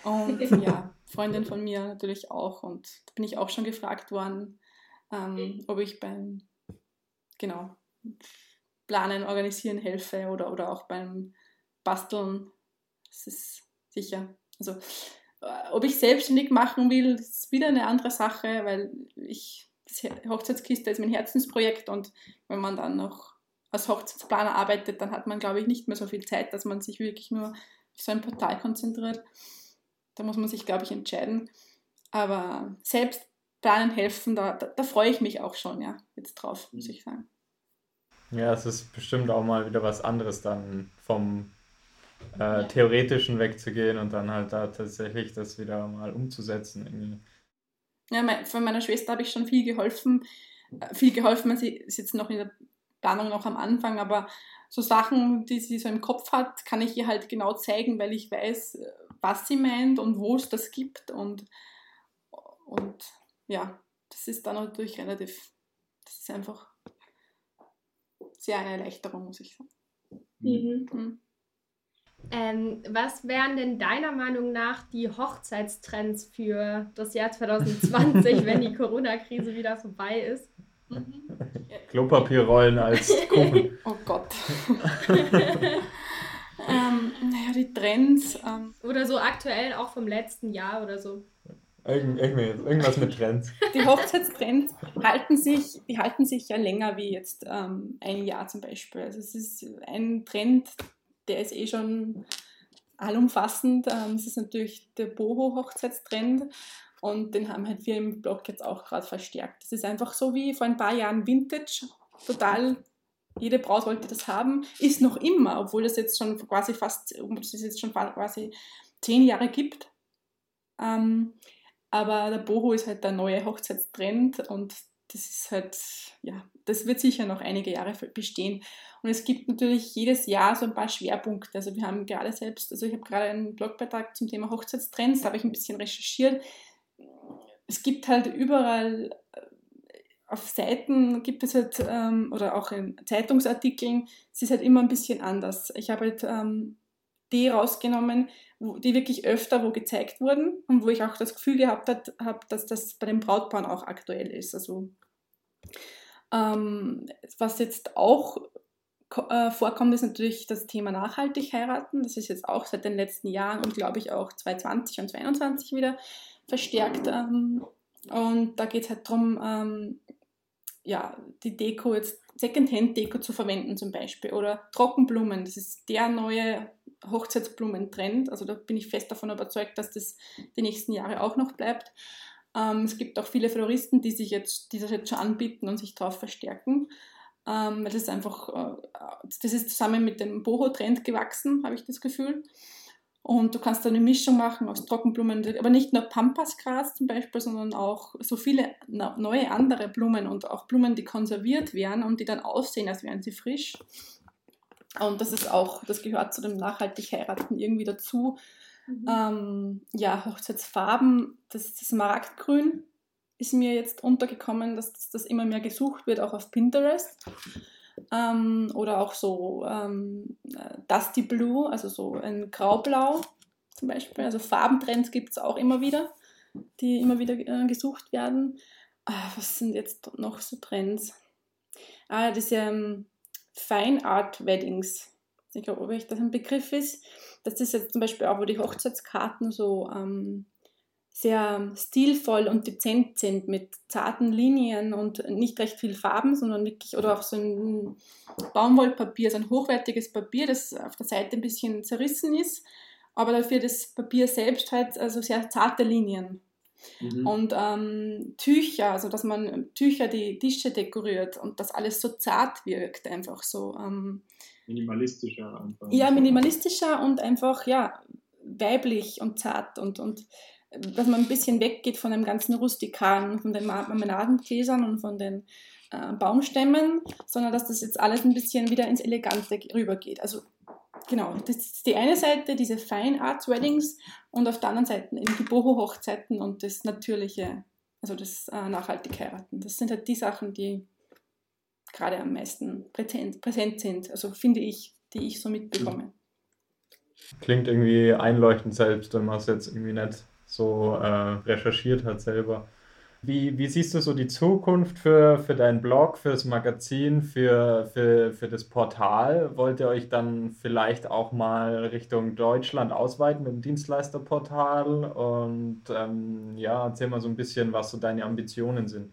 Und ja, Freundin von mir natürlich auch. Und da bin ich auch schon gefragt worden, ähm, ob ich beim, genau, Planen, Organisieren helfe oder, oder auch beim Basteln. Das ist sicher. Also, äh, ob ich selbstständig machen will, ist wieder eine andere Sache, weil ich, die Hochzeitskiste ist mein Herzensprojekt und wenn man dann noch als Hochzeitsplaner arbeitet, dann hat man, glaube ich, nicht mehr so viel Zeit, dass man sich wirklich nur auf so ein Portal konzentriert. Da muss man sich, glaube ich, entscheiden. Aber selbst planen helfen, da, da, da freue ich mich auch schon, ja, jetzt drauf, muss ich sagen. Ja, es ist bestimmt auch mal wieder was anderes dann vom äh, Theoretischen wegzugehen und dann halt da tatsächlich das wieder mal umzusetzen. Irgendwie. Ja, mein, von meiner Schwester habe ich schon viel geholfen. Äh, viel geholfen, sie ist jetzt noch in der Planung noch am Anfang, aber so Sachen, die sie so im Kopf hat, kann ich ihr halt genau zeigen, weil ich weiß, was sie meint und wo es das gibt und, und ja, das ist dann natürlich relativ, das ist einfach sehr eine Erleichterung, muss ich sagen. Mhm. Mhm. Ähm, was wären denn deiner Meinung nach die Hochzeitstrends für das Jahr 2020, wenn die Corona-Krise wieder vorbei ist? Mhm. Klopapierrollen als Kuchen. oh Gott. ähm, naja, die Trends. Ähm. Oder so aktuell auch vom letzten Jahr oder so. Irgendwas mit Trends. Die Hochzeitstrends halten sich, die halten sich ja länger wie jetzt ähm, ein Jahr zum Beispiel. Also es ist ein Trend, der ist eh schon allumfassend. Ähm, es ist natürlich der Boho-Hochzeitstrend und den haben halt wir im Blog jetzt auch gerade verstärkt. Das ist einfach so wie vor ein paar Jahren Vintage, total jede Braut wollte das haben, ist noch immer, obwohl das jetzt schon quasi fast, es jetzt schon quasi zehn Jahre gibt. Ähm, aber der Boho ist halt der neue Hochzeitstrend und das ist halt, ja, das wird sicher noch einige Jahre bestehen. Und es gibt natürlich jedes Jahr so ein paar Schwerpunkte. Also wir haben gerade selbst, also ich habe gerade einen Blogbeitrag zum Thema Hochzeitstrends, da habe ich ein bisschen recherchiert. Es gibt halt überall äh, auf Seiten gibt es halt, ähm, oder auch in Zeitungsartikeln, es ist halt immer ein bisschen anders. Ich habe halt ähm, die rausgenommen, die wirklich öfter wo gezeigt wurden und wo ich auch das Gefühl gehabt habe, dass das bei den Brautpaaren auch aktuell ist. Also ähm, was jetzt auch äh, vorkommt, ist natürlich das Thema nachhaltig heiraten. Das ist jetzt auch seit den letzten Jahren und glaube ich auch 2020 und 2022 wieder verstärkt. Ähm, und da geht es halt darum, ähm, ja, die Deko jetzt Secondhand-Deko zu verwenden zum Beispiel oder Trockenblumen. Das ist der neue Hochzeitsblumentrend. Also da bin ich fest davon überzeugt, dass das die nächsten Jahre auch noch bleibt. Ähm, es gibt auch viele Floristen, die sich jetzt, die das jetzt schon anbieten und sich darauf verstärken. Ähm, das ist einfach, äh, das ist zusammen mit dem Boho-Trend gewachsen, habe ich das Gefühl. Und du kannst eine Mischung machen aus Trockenblumen, aber nicht nur Pampasgras zum Beispiel, sondern auch so viele neue andere Blumen und auch Blumen, die konserviert werden und die dann aussehen, als wären sie frisch. Und das ist auch, das gehört zu dem nachhaltig heiraten irgendwie dazu. Mhm. Ähm, ja, Hochzeitsfarben, das, das Smaragdgrün ist mir jetzt untergekommen, dass das immer mehr gesucht wird, auch auf Pinterest. Ähm, oder auch so ähm, Dusty Blue, also so ein Graublau zum Beispiel. Also Farbentrends gibt es auch immer wieder, die immer wieder äh, gesucht werden. Ah, was sind jetzt noch so Trends? Ah, diese ähm, Fine Art Weddings. Ich glaube, ob euch das ein Begriff ist. Das ist jetzt zum Beispiel auch, wo die Hochzeitskarten so ähm, sehr stilvoll und dezent sind mit zarten Linien und nicht recht viel Farben, sondern wirklich, oder auch so ein Baumwollpapier, so ein hochwertiges Papier, das auf der Seite ein bisschen zerrissen ist, aber dafür das Papier selbst halt also sehr zarte Linien. Mhm. Und ähm, Tücher, also dass man Tücher die Tische dekoriert und das alles so zart wirkt, einfach so. Ähm, minimalistischer einfach. Ja, minimalistischer und einfach, ja, weiblich und zart und, und dass man ein bisschen weggeht von dem ganzen Rustikalen, von den Marmeladengläsern und von den äh, Baumstämmen, sondern dass das jetzt alles ein bisschen wieder ins Elegante rübergeht. Also genau, das ist die eine Seite, diese Fine Arts Weddings und auf der anderen Seite eben die Boho-Hochzeiten und das natürliche, also das äh, nachhaltig heiraten. Das sind halt die Sachen, die gerade am meisten präsent, präsent sind, also finde ich, die ich so mitbekomme. Klingt irgendwie einleuchtend selbst, wenn man es jetzt irgendwie nicht so äh, recherchiert hat selber. Wie, wie siehst du so die Zukunft für, für deinen Blog, für das Magazin, für, für, für das Portal? Wollt ihr euch dann vielleicht auch mal Richtung Deutschland ausweiten mit dem Dienstleisterportal? Und ähm, ja, erzähl mal so ein bisschen, was so deine Ambitionen sind.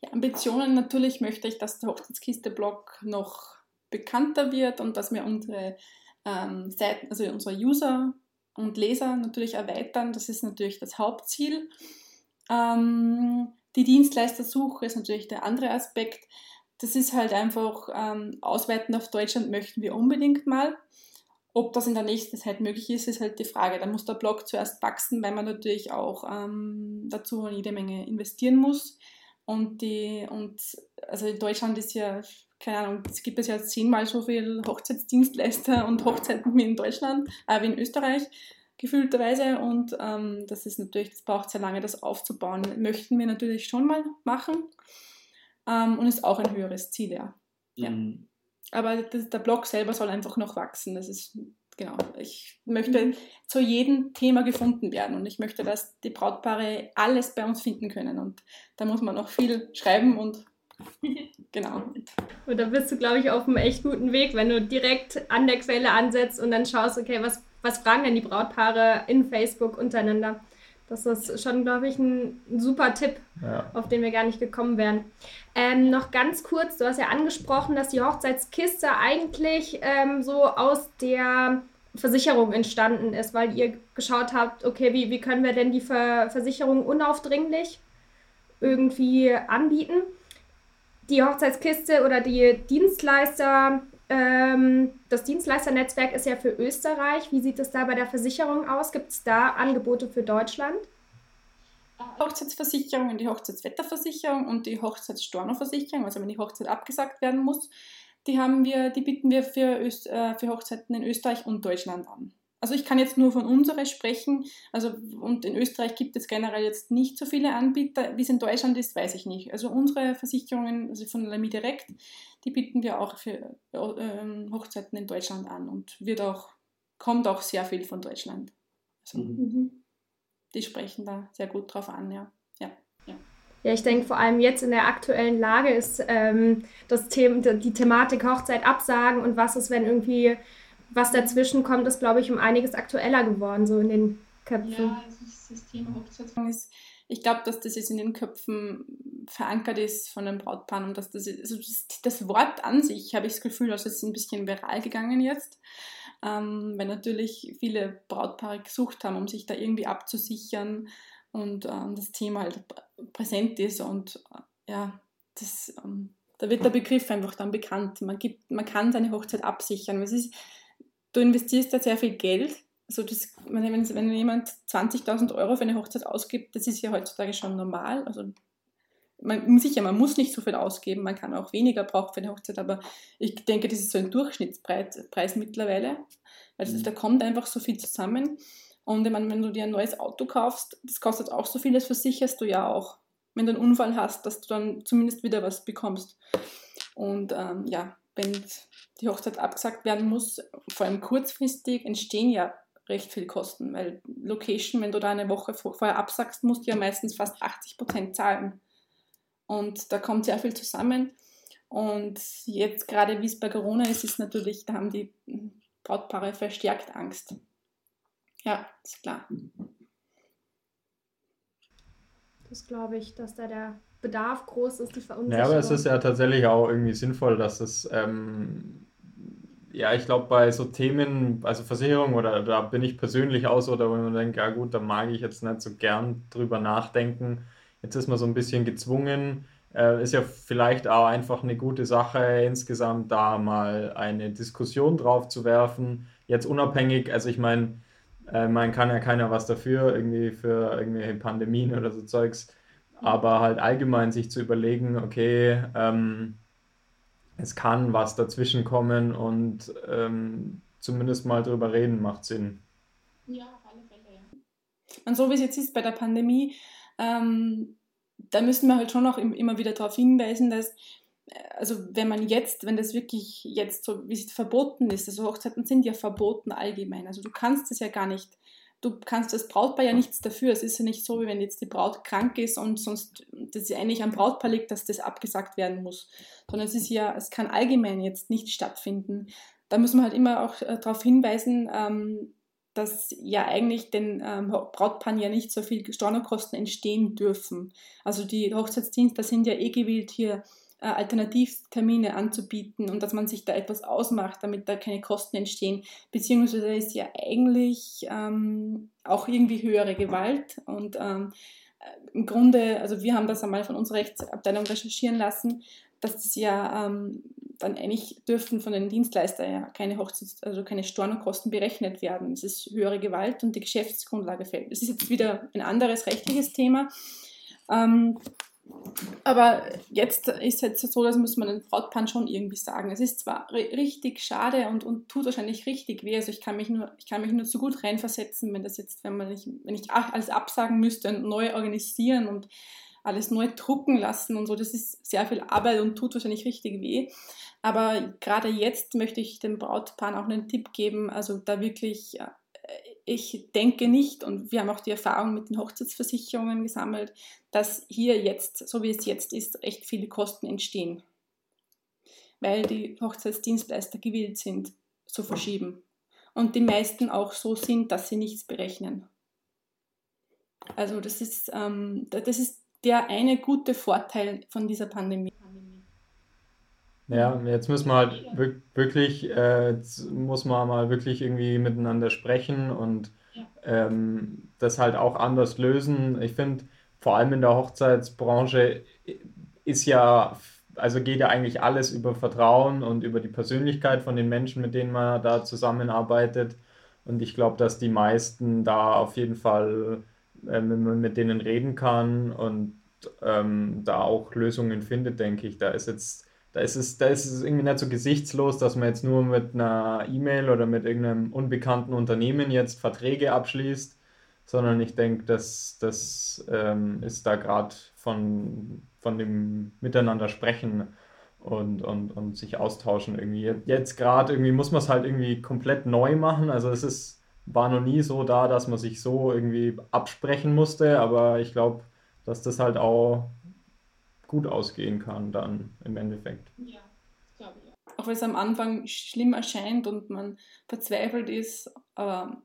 Ja, Ambitionen natürlich möchte ich, dass der Hochzeitskiste-Blog noch bekannter wird und dass wir unsere ähm, Seiten, also unsere User und Leser natürlich erweitern. Das ist natürlich das Hauptziel. Ähm, die Dienstleistersuche ist natürlich der andere Aspekt. Das ist halt einfach ähm, ausweiten auf Deutschland möchten wir unbedingt mal. Ob das in der nächsten Zeit möglich ist, ist halt die Frage. Da muss der Blog zuerst wachsen, weil man natürlich auch ähm, dazu jede Menge investieren muss. Und die, und also in Deutschland ist ja, keine Ahnung, es gibt es ja zehnmal so viele Hochzeitsdienstleister und Hochzeiten wie in Deutschland, äh, wie in Österreich gefühlterweise. Und ähm, das ist natürlich, das braucht sehr lange, das aufzubauen. Möchten wir natürlich schon mal machen. Ähm, und ist auch ein höheres Ziel, ja. ja. Mhm. Aber das, der Blog selber soll einfach noch wachsen. Das ist, genau, ich möchte mhm. zu jedem Thema gefunden werden und ich möchte, dass die Brautpaare alles bei uns finden können. Und da muss man noch viel schreiben und Genau. Und da bist du, glaube ich, auf einem echt guten Weg, wenn du direkt an der Quelle ansetzt und dann schaust, okay, was was fragen denn die Brautpaare in Facebook untereinander? Das ist schon, glaube ich, ein, super Tipp, ja. auf den wir gar nicht gekommen wären. Ähm, noch ganz kurz, du hast ja angesprochen, dass die Hochzeitskiste eigentlich ähm, so aus der Versicherung entstanden ist, weil ihr geschaut habt, okay, wie, wie können wir denn die Ver Versicherung unaufdringlich irgendwie anbieten? Die Hochzeitskiste oder die Dienstleister das Dienstleisternetzwerk ist ja für Österreich. Wie sieht es da bei der Versicherung aus? Gibt es da Angebote für Deutschland? Hochzeitsversicherung, die Hochzeitswetterversicherung und die Hochzeitsstornoversicherung, also wenn die Hochzeit abgesagt werden muss, die haben wir, die bieten wir für, Öst, äh, für Hochzeiten in Österreich und Deutschland an. Also ich kann jetzt nur von unserer sprechen. Also und in Österreich gibt es generell jetzt nicht so viele Anbieter. Wie es in Deutschland ist, weiß ich nicht. Also unsere Versicherungen, also von Lamy Direct, die bieten wir auch für äh, Hochzeiten in Deutschland an und wird auch, kommt auch sehr viel von Deutschland. Also, mhm. mhm. Die sprechen da sehr gut drauf an, ja. ja. ja. Ja, ich denke vor allem jetzt in der aktuellen Lage ist ähm, das Thema, die Thematik Hochzeit absagen und was ist, wenn irgendwie was dazwischen kommt, ist, glaube ich, um einiges aktueller geworden, so in den Köpfen. Ja, das, Thema Hochzeitsfang ist, ich glaube, dass das jetzt in den Köpfen verankert ist von den Brautpaaren und dass das, also das, das Wort an sich, habe ich das Gefühl, also es ein bisschen viral gegangen jetzt, ähm, weil natürlich viele Brautpaare gesucht haben, um sich da irgendwie abzusichern und ähm, das Thema halt präsent ist und äh, ja, das, ähm, da wird der Begriff einfach dann bekannt. Man, gibt, man kann seine Hochzeit absichern. Es ist, du investierst da sehr viel Geld. Also das, wenn, wenn jemand 20.000 Euro für eine Hochzeit ausgibt, das ist ja heutzutage schon normal. Also man, sicher, man muss nicht so viel ausgeben, man kann auch weniger brauchen für eine Hochzeit, aber ich denke, das ist so ein Durchschnittspreis mittlerweile. Also mhm. da kommt einfach so viel zusammen. Und ich meine, wenn du dir ein neues Auto kaufst, das kostet auch so viel, das versicherst du ja auch. Wenn du einen Unfall hast, dass du dann zumindest wieder was bekommst. Und ähm, ja, wenn die Hochzeit abgesagt werden muss, vor allem kurzfristig, entstehen ja recht viel Kosten, weil Location, wenn du da eine Woche vorher absagst, musst du ja meistens fast 80 Prozent zahlen. Und da kommt sehr viel zusammen. Und jetzt gerade wie es bei Corona ist, ist natürlich, da haben die Brautpaare verstärkt Angst. Ja, ist klar. Das glaube ich, dass da der Bedarf groß ist, die Verunsicherung. Ja, aber es ist ja tatsächlich auch irgendwie sinnvoll, dass es ähm, ja, ich glaube, bei so Themen, also Versicherung oder da bin ich persönlich auch so, da wo man denkt, ja gut, da mag ich jetzt nicht so gern drüber nachdenken. Jetzt ist man so ein bisschen gezwungen. Äh, ist ja vielleicht auch einfach eine gute Sache, insgesamt da mal eine Diskussion drauf zu werfen. Jetzt unabhängig, also ich meine, äh, man kann ja keiner was dafür, irgendwie für irgendwelche Pandemien oder so Zeugs, aber halt allgemein sich zu überlegen, okay, ähm, es kann was dazwischen kommen und ähm, zumindest mal drüber reden macht Sinn. Ja, auf alle Fälle, ja. Und so wie es jetzt ist bei der Pandemie, ähm, da müssen wir halt schon auch immer wieder darauf hinweisen, dass, äh, also wenn man jetzt, wenn das wirklich jetzt so, wie es verboten ist, also Hochzeiten sind ja verboten allgemein, also du kannst es ja gar nicht du kannst das Brautpaar ja nichts dafür. Es ist ja nicht so, wie wenn jetzt die Braut krank ist und sonst das ja eigentlich am Brautpaar liegt, dass das abgesagt werden muss. Sondern es ist ja, es kann allgemein jetzt nicht stattfinden. Da muss man halt immer auch äh, darauf hinweisen, ähm, dass ja eigentlich den ähm, Brautpaaren ja nicht so viel Stornokosten entstehen dürfen. Also die Hochzeitsdienste sind ja eh gewillt, hier äh, Alternativtermine anzubieten und dass man sich da etwas ausmacht, damit da keine Kosten entstehen. Beziehungsweise ist ja eigentlich ähm, auch irgendwie höhere Gewalt und ähm, äh, im Grunde, also wir haben das einmal von unserer Rechtsabteilung recherchieren lassen, dass das ja ähm, dann eigentlich dürfen von den Dienstleistern ja keine Hochzeits-, also keine Stornokosten berechnet werden. Es ist höhere Gewalt und die Geschäftsgrundlage fällt. Das ist jetzt wieder ein anderes rechtliches Thema. Ähm, aber jetzt ist es so, das muss man den Brautpaaren schon irgendwie sagen. Es ist zwar richtig schade und, und tut wahrscheinlich richtig weh. Also ich kann mich nur, ich kann mich nur so gut reinversetzen, wenn das jetzt, wenn man nicht, wenn ich alles absagen müsste und neu organisieren und alles neu drucken lassen und so, das ist sehr viel Arbeit und tut wahrscheinlich richtig weh. Aber gerade jetzt möchte ich den Brautpaaren auch einen Tipp geben, also da wirklich ich denke nicht, und wir haben auch die Erfahrung mit den Hochzeitsversicherungen gesammelt, dass hier jetzt, so wie es jetzt ist, echt viele Kosten entstehen. Weil die Hochzeitsdienstleister gewillt sind, zu verschieben. Und die meisten auch so sind, dass sie nichts berechnen. Also das ist, ähm, das ist der eine gute Vorteil von dieser Pandemie. Ja, jetzt müssen wir halt wirklich, äh, muss man mal wirklich irgendwie miteinander sprechen und ähm, das halt auch anders lösen. Ich finde, vor allem in der Hochzeitsbranche ist ja, also geht ja eigentlich alles über Vertrauen und über die Persönlichkeit von den Menschen, mit denen man da zusammenarbeitet. Und ich glaube, dass die meisten da auf jeden Fall, äh, wenn man mit denen reden kann und ähm, da auch Lösungen findet, denke ich. Da ist jetzt da ist es, da ist es irgendwie nicht so gesichtslos, dass man jetzt nur mit einer E-Mail oder mit irgendeinem unbekannten Unternehmen jetzt Verträge abschließt, sondern ich denke, dass das ähm, ist da gerade von, von dem Miteinander sprechen und, und, und sich austauschen irgendwie. Jetzt gerade irgendwie muss man es halt irgendwie komplett neu machen. Also es ist, war noch nie so da, dass man sich so irgendwie absprechen musste, aber ich glaube, dass das halt auch gut ausgehen kann dann im Endeffekt. Ja, glaube ich. Auch wenn es am Anfang schlimm erscheint und man verzweifelt ist, aber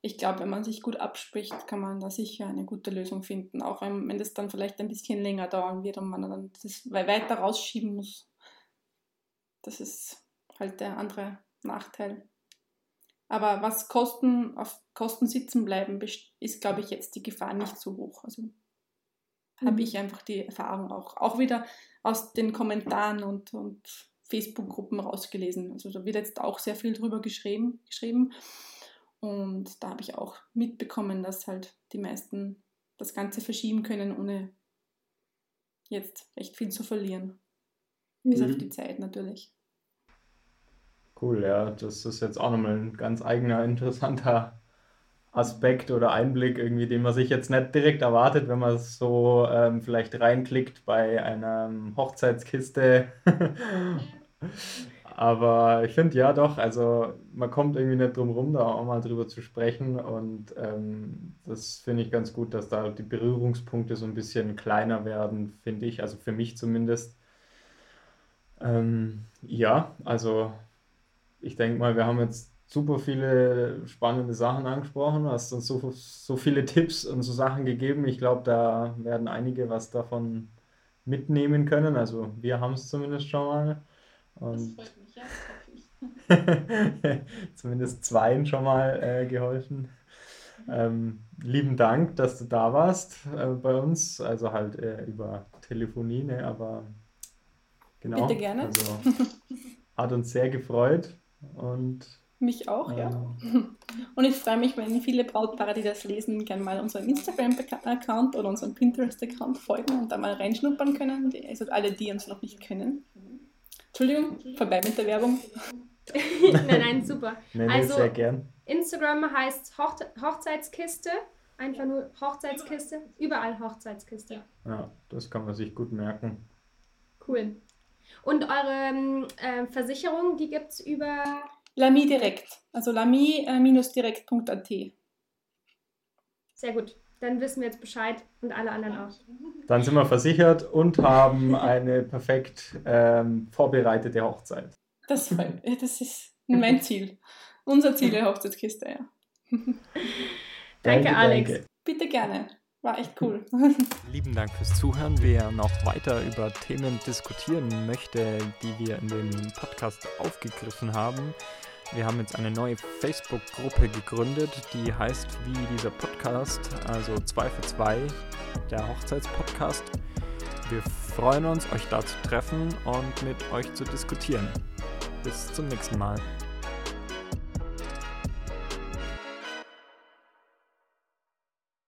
ich glaube, wenn man sich gut abspricht, kann man da sicher eine gute Lösung finden. Auch wenn, wenn das dann vielleicht ein bisschen länger dauern wird und man dann das weiter rausschieben muss. Das ist halt der andere Nachteil. Aber was Kosten auf Kosten sitzen bleiben, ist, glaube ich, jetzt die Gefahr nicht so hoch. Also mhm. habe ich einfach die Erfahrung auch, auch wieder aus den Kommentaren und, und Facebook-Gruppen rausgelesen. Also da wird jetzt auch sehr viel drüber geschrieben, geschrieben. Und da habe ich auch mitbekommen, dass halt die meisten das Ganze verschieben können, ohne jetzt recht viel zu verlieren. Mhm. Bis auf mhm. die Zeit natürlich. Cool, ja, das ist jetzt auch nochmal ein ganz eigener, interessanter Aspekt oder Einblick irgendwie, den man sich jetzt nicht direkt erwartet, wenn man so ähm, vielleicht reinklickt bei einer Hochzeitskiste. Aber ich finde ja doch, also man kommt irgendwie nicht drum rum, da auch mal drüber zu sprechen. Und ähm, das finde ich ganz gut, dass da die Berührungspunkte so ein bisschen kleiner werden, finde ich. Also für mich zumindest. Ähm, ja, also ich denke mal, wir haben jetzt super viele spannende Sachen angesprochen, hast uns so, so viele Tipps und so Sachen gegeben. Ich glaube, da werden einige was davon mitnehmen können. Also wir haben es zumindest schon mal. Und das freut mich, ja, zumindest zweien schon mal äh, geholfen. Ähm, lieben Dank, dass du da warst äh, bei uns, also halt äh, über Telefonie, ne, aber genau. Bitte gerne. Also, hat uns sehr gefreut und mich auch, ähm, ja. Und ich freue mich, wenn viele Brautpaare, die das lesen, gerne mal unseren Instagram-Account oder unseren Pinterest-Account folgen und da mal reinschnuppern können. Also alle, die uns noch nicht kennen. Entschuldigung, vorbei mit der Werbung. nein, nein, super. nee, Also- sehr gern. Instagram heißt Hoch Hochzeitskiste. Einfach nur Hochzeitskiste. Überall Hochzeitskiste. Ja, das kann man sich gut merken. Cool. Und eure ähm, äh, Versicherung, die gibt es über. Lami direkt, also lami-direkt.at. Sehr gut. Dann wissen wir jetzt Bescheid und alle anderen auch. Dann sind wir versichert und haben eine perfekt ähm, vorbereitete Hochzeit. Das, das ist mein Ziel. Unser Ziel der Hochzeitskiste, ja. Danke, Alex. Bitte gerne. War echt cool. Lieben Dank fürs Zuhören. Wer noch weiter über Themen diskutieren möchte, die wir in dem Podcast aufgegriffen haben, wir haben jetzt eine neue Facebook-Gruppe gegründet, die heißt wie dieser Podcast, also 2 für 2, der Hochzeitspodcast. Wir freuen uns, euch da zu treffen und mit euch zu diskutieren. Bis zum nächsten Mal.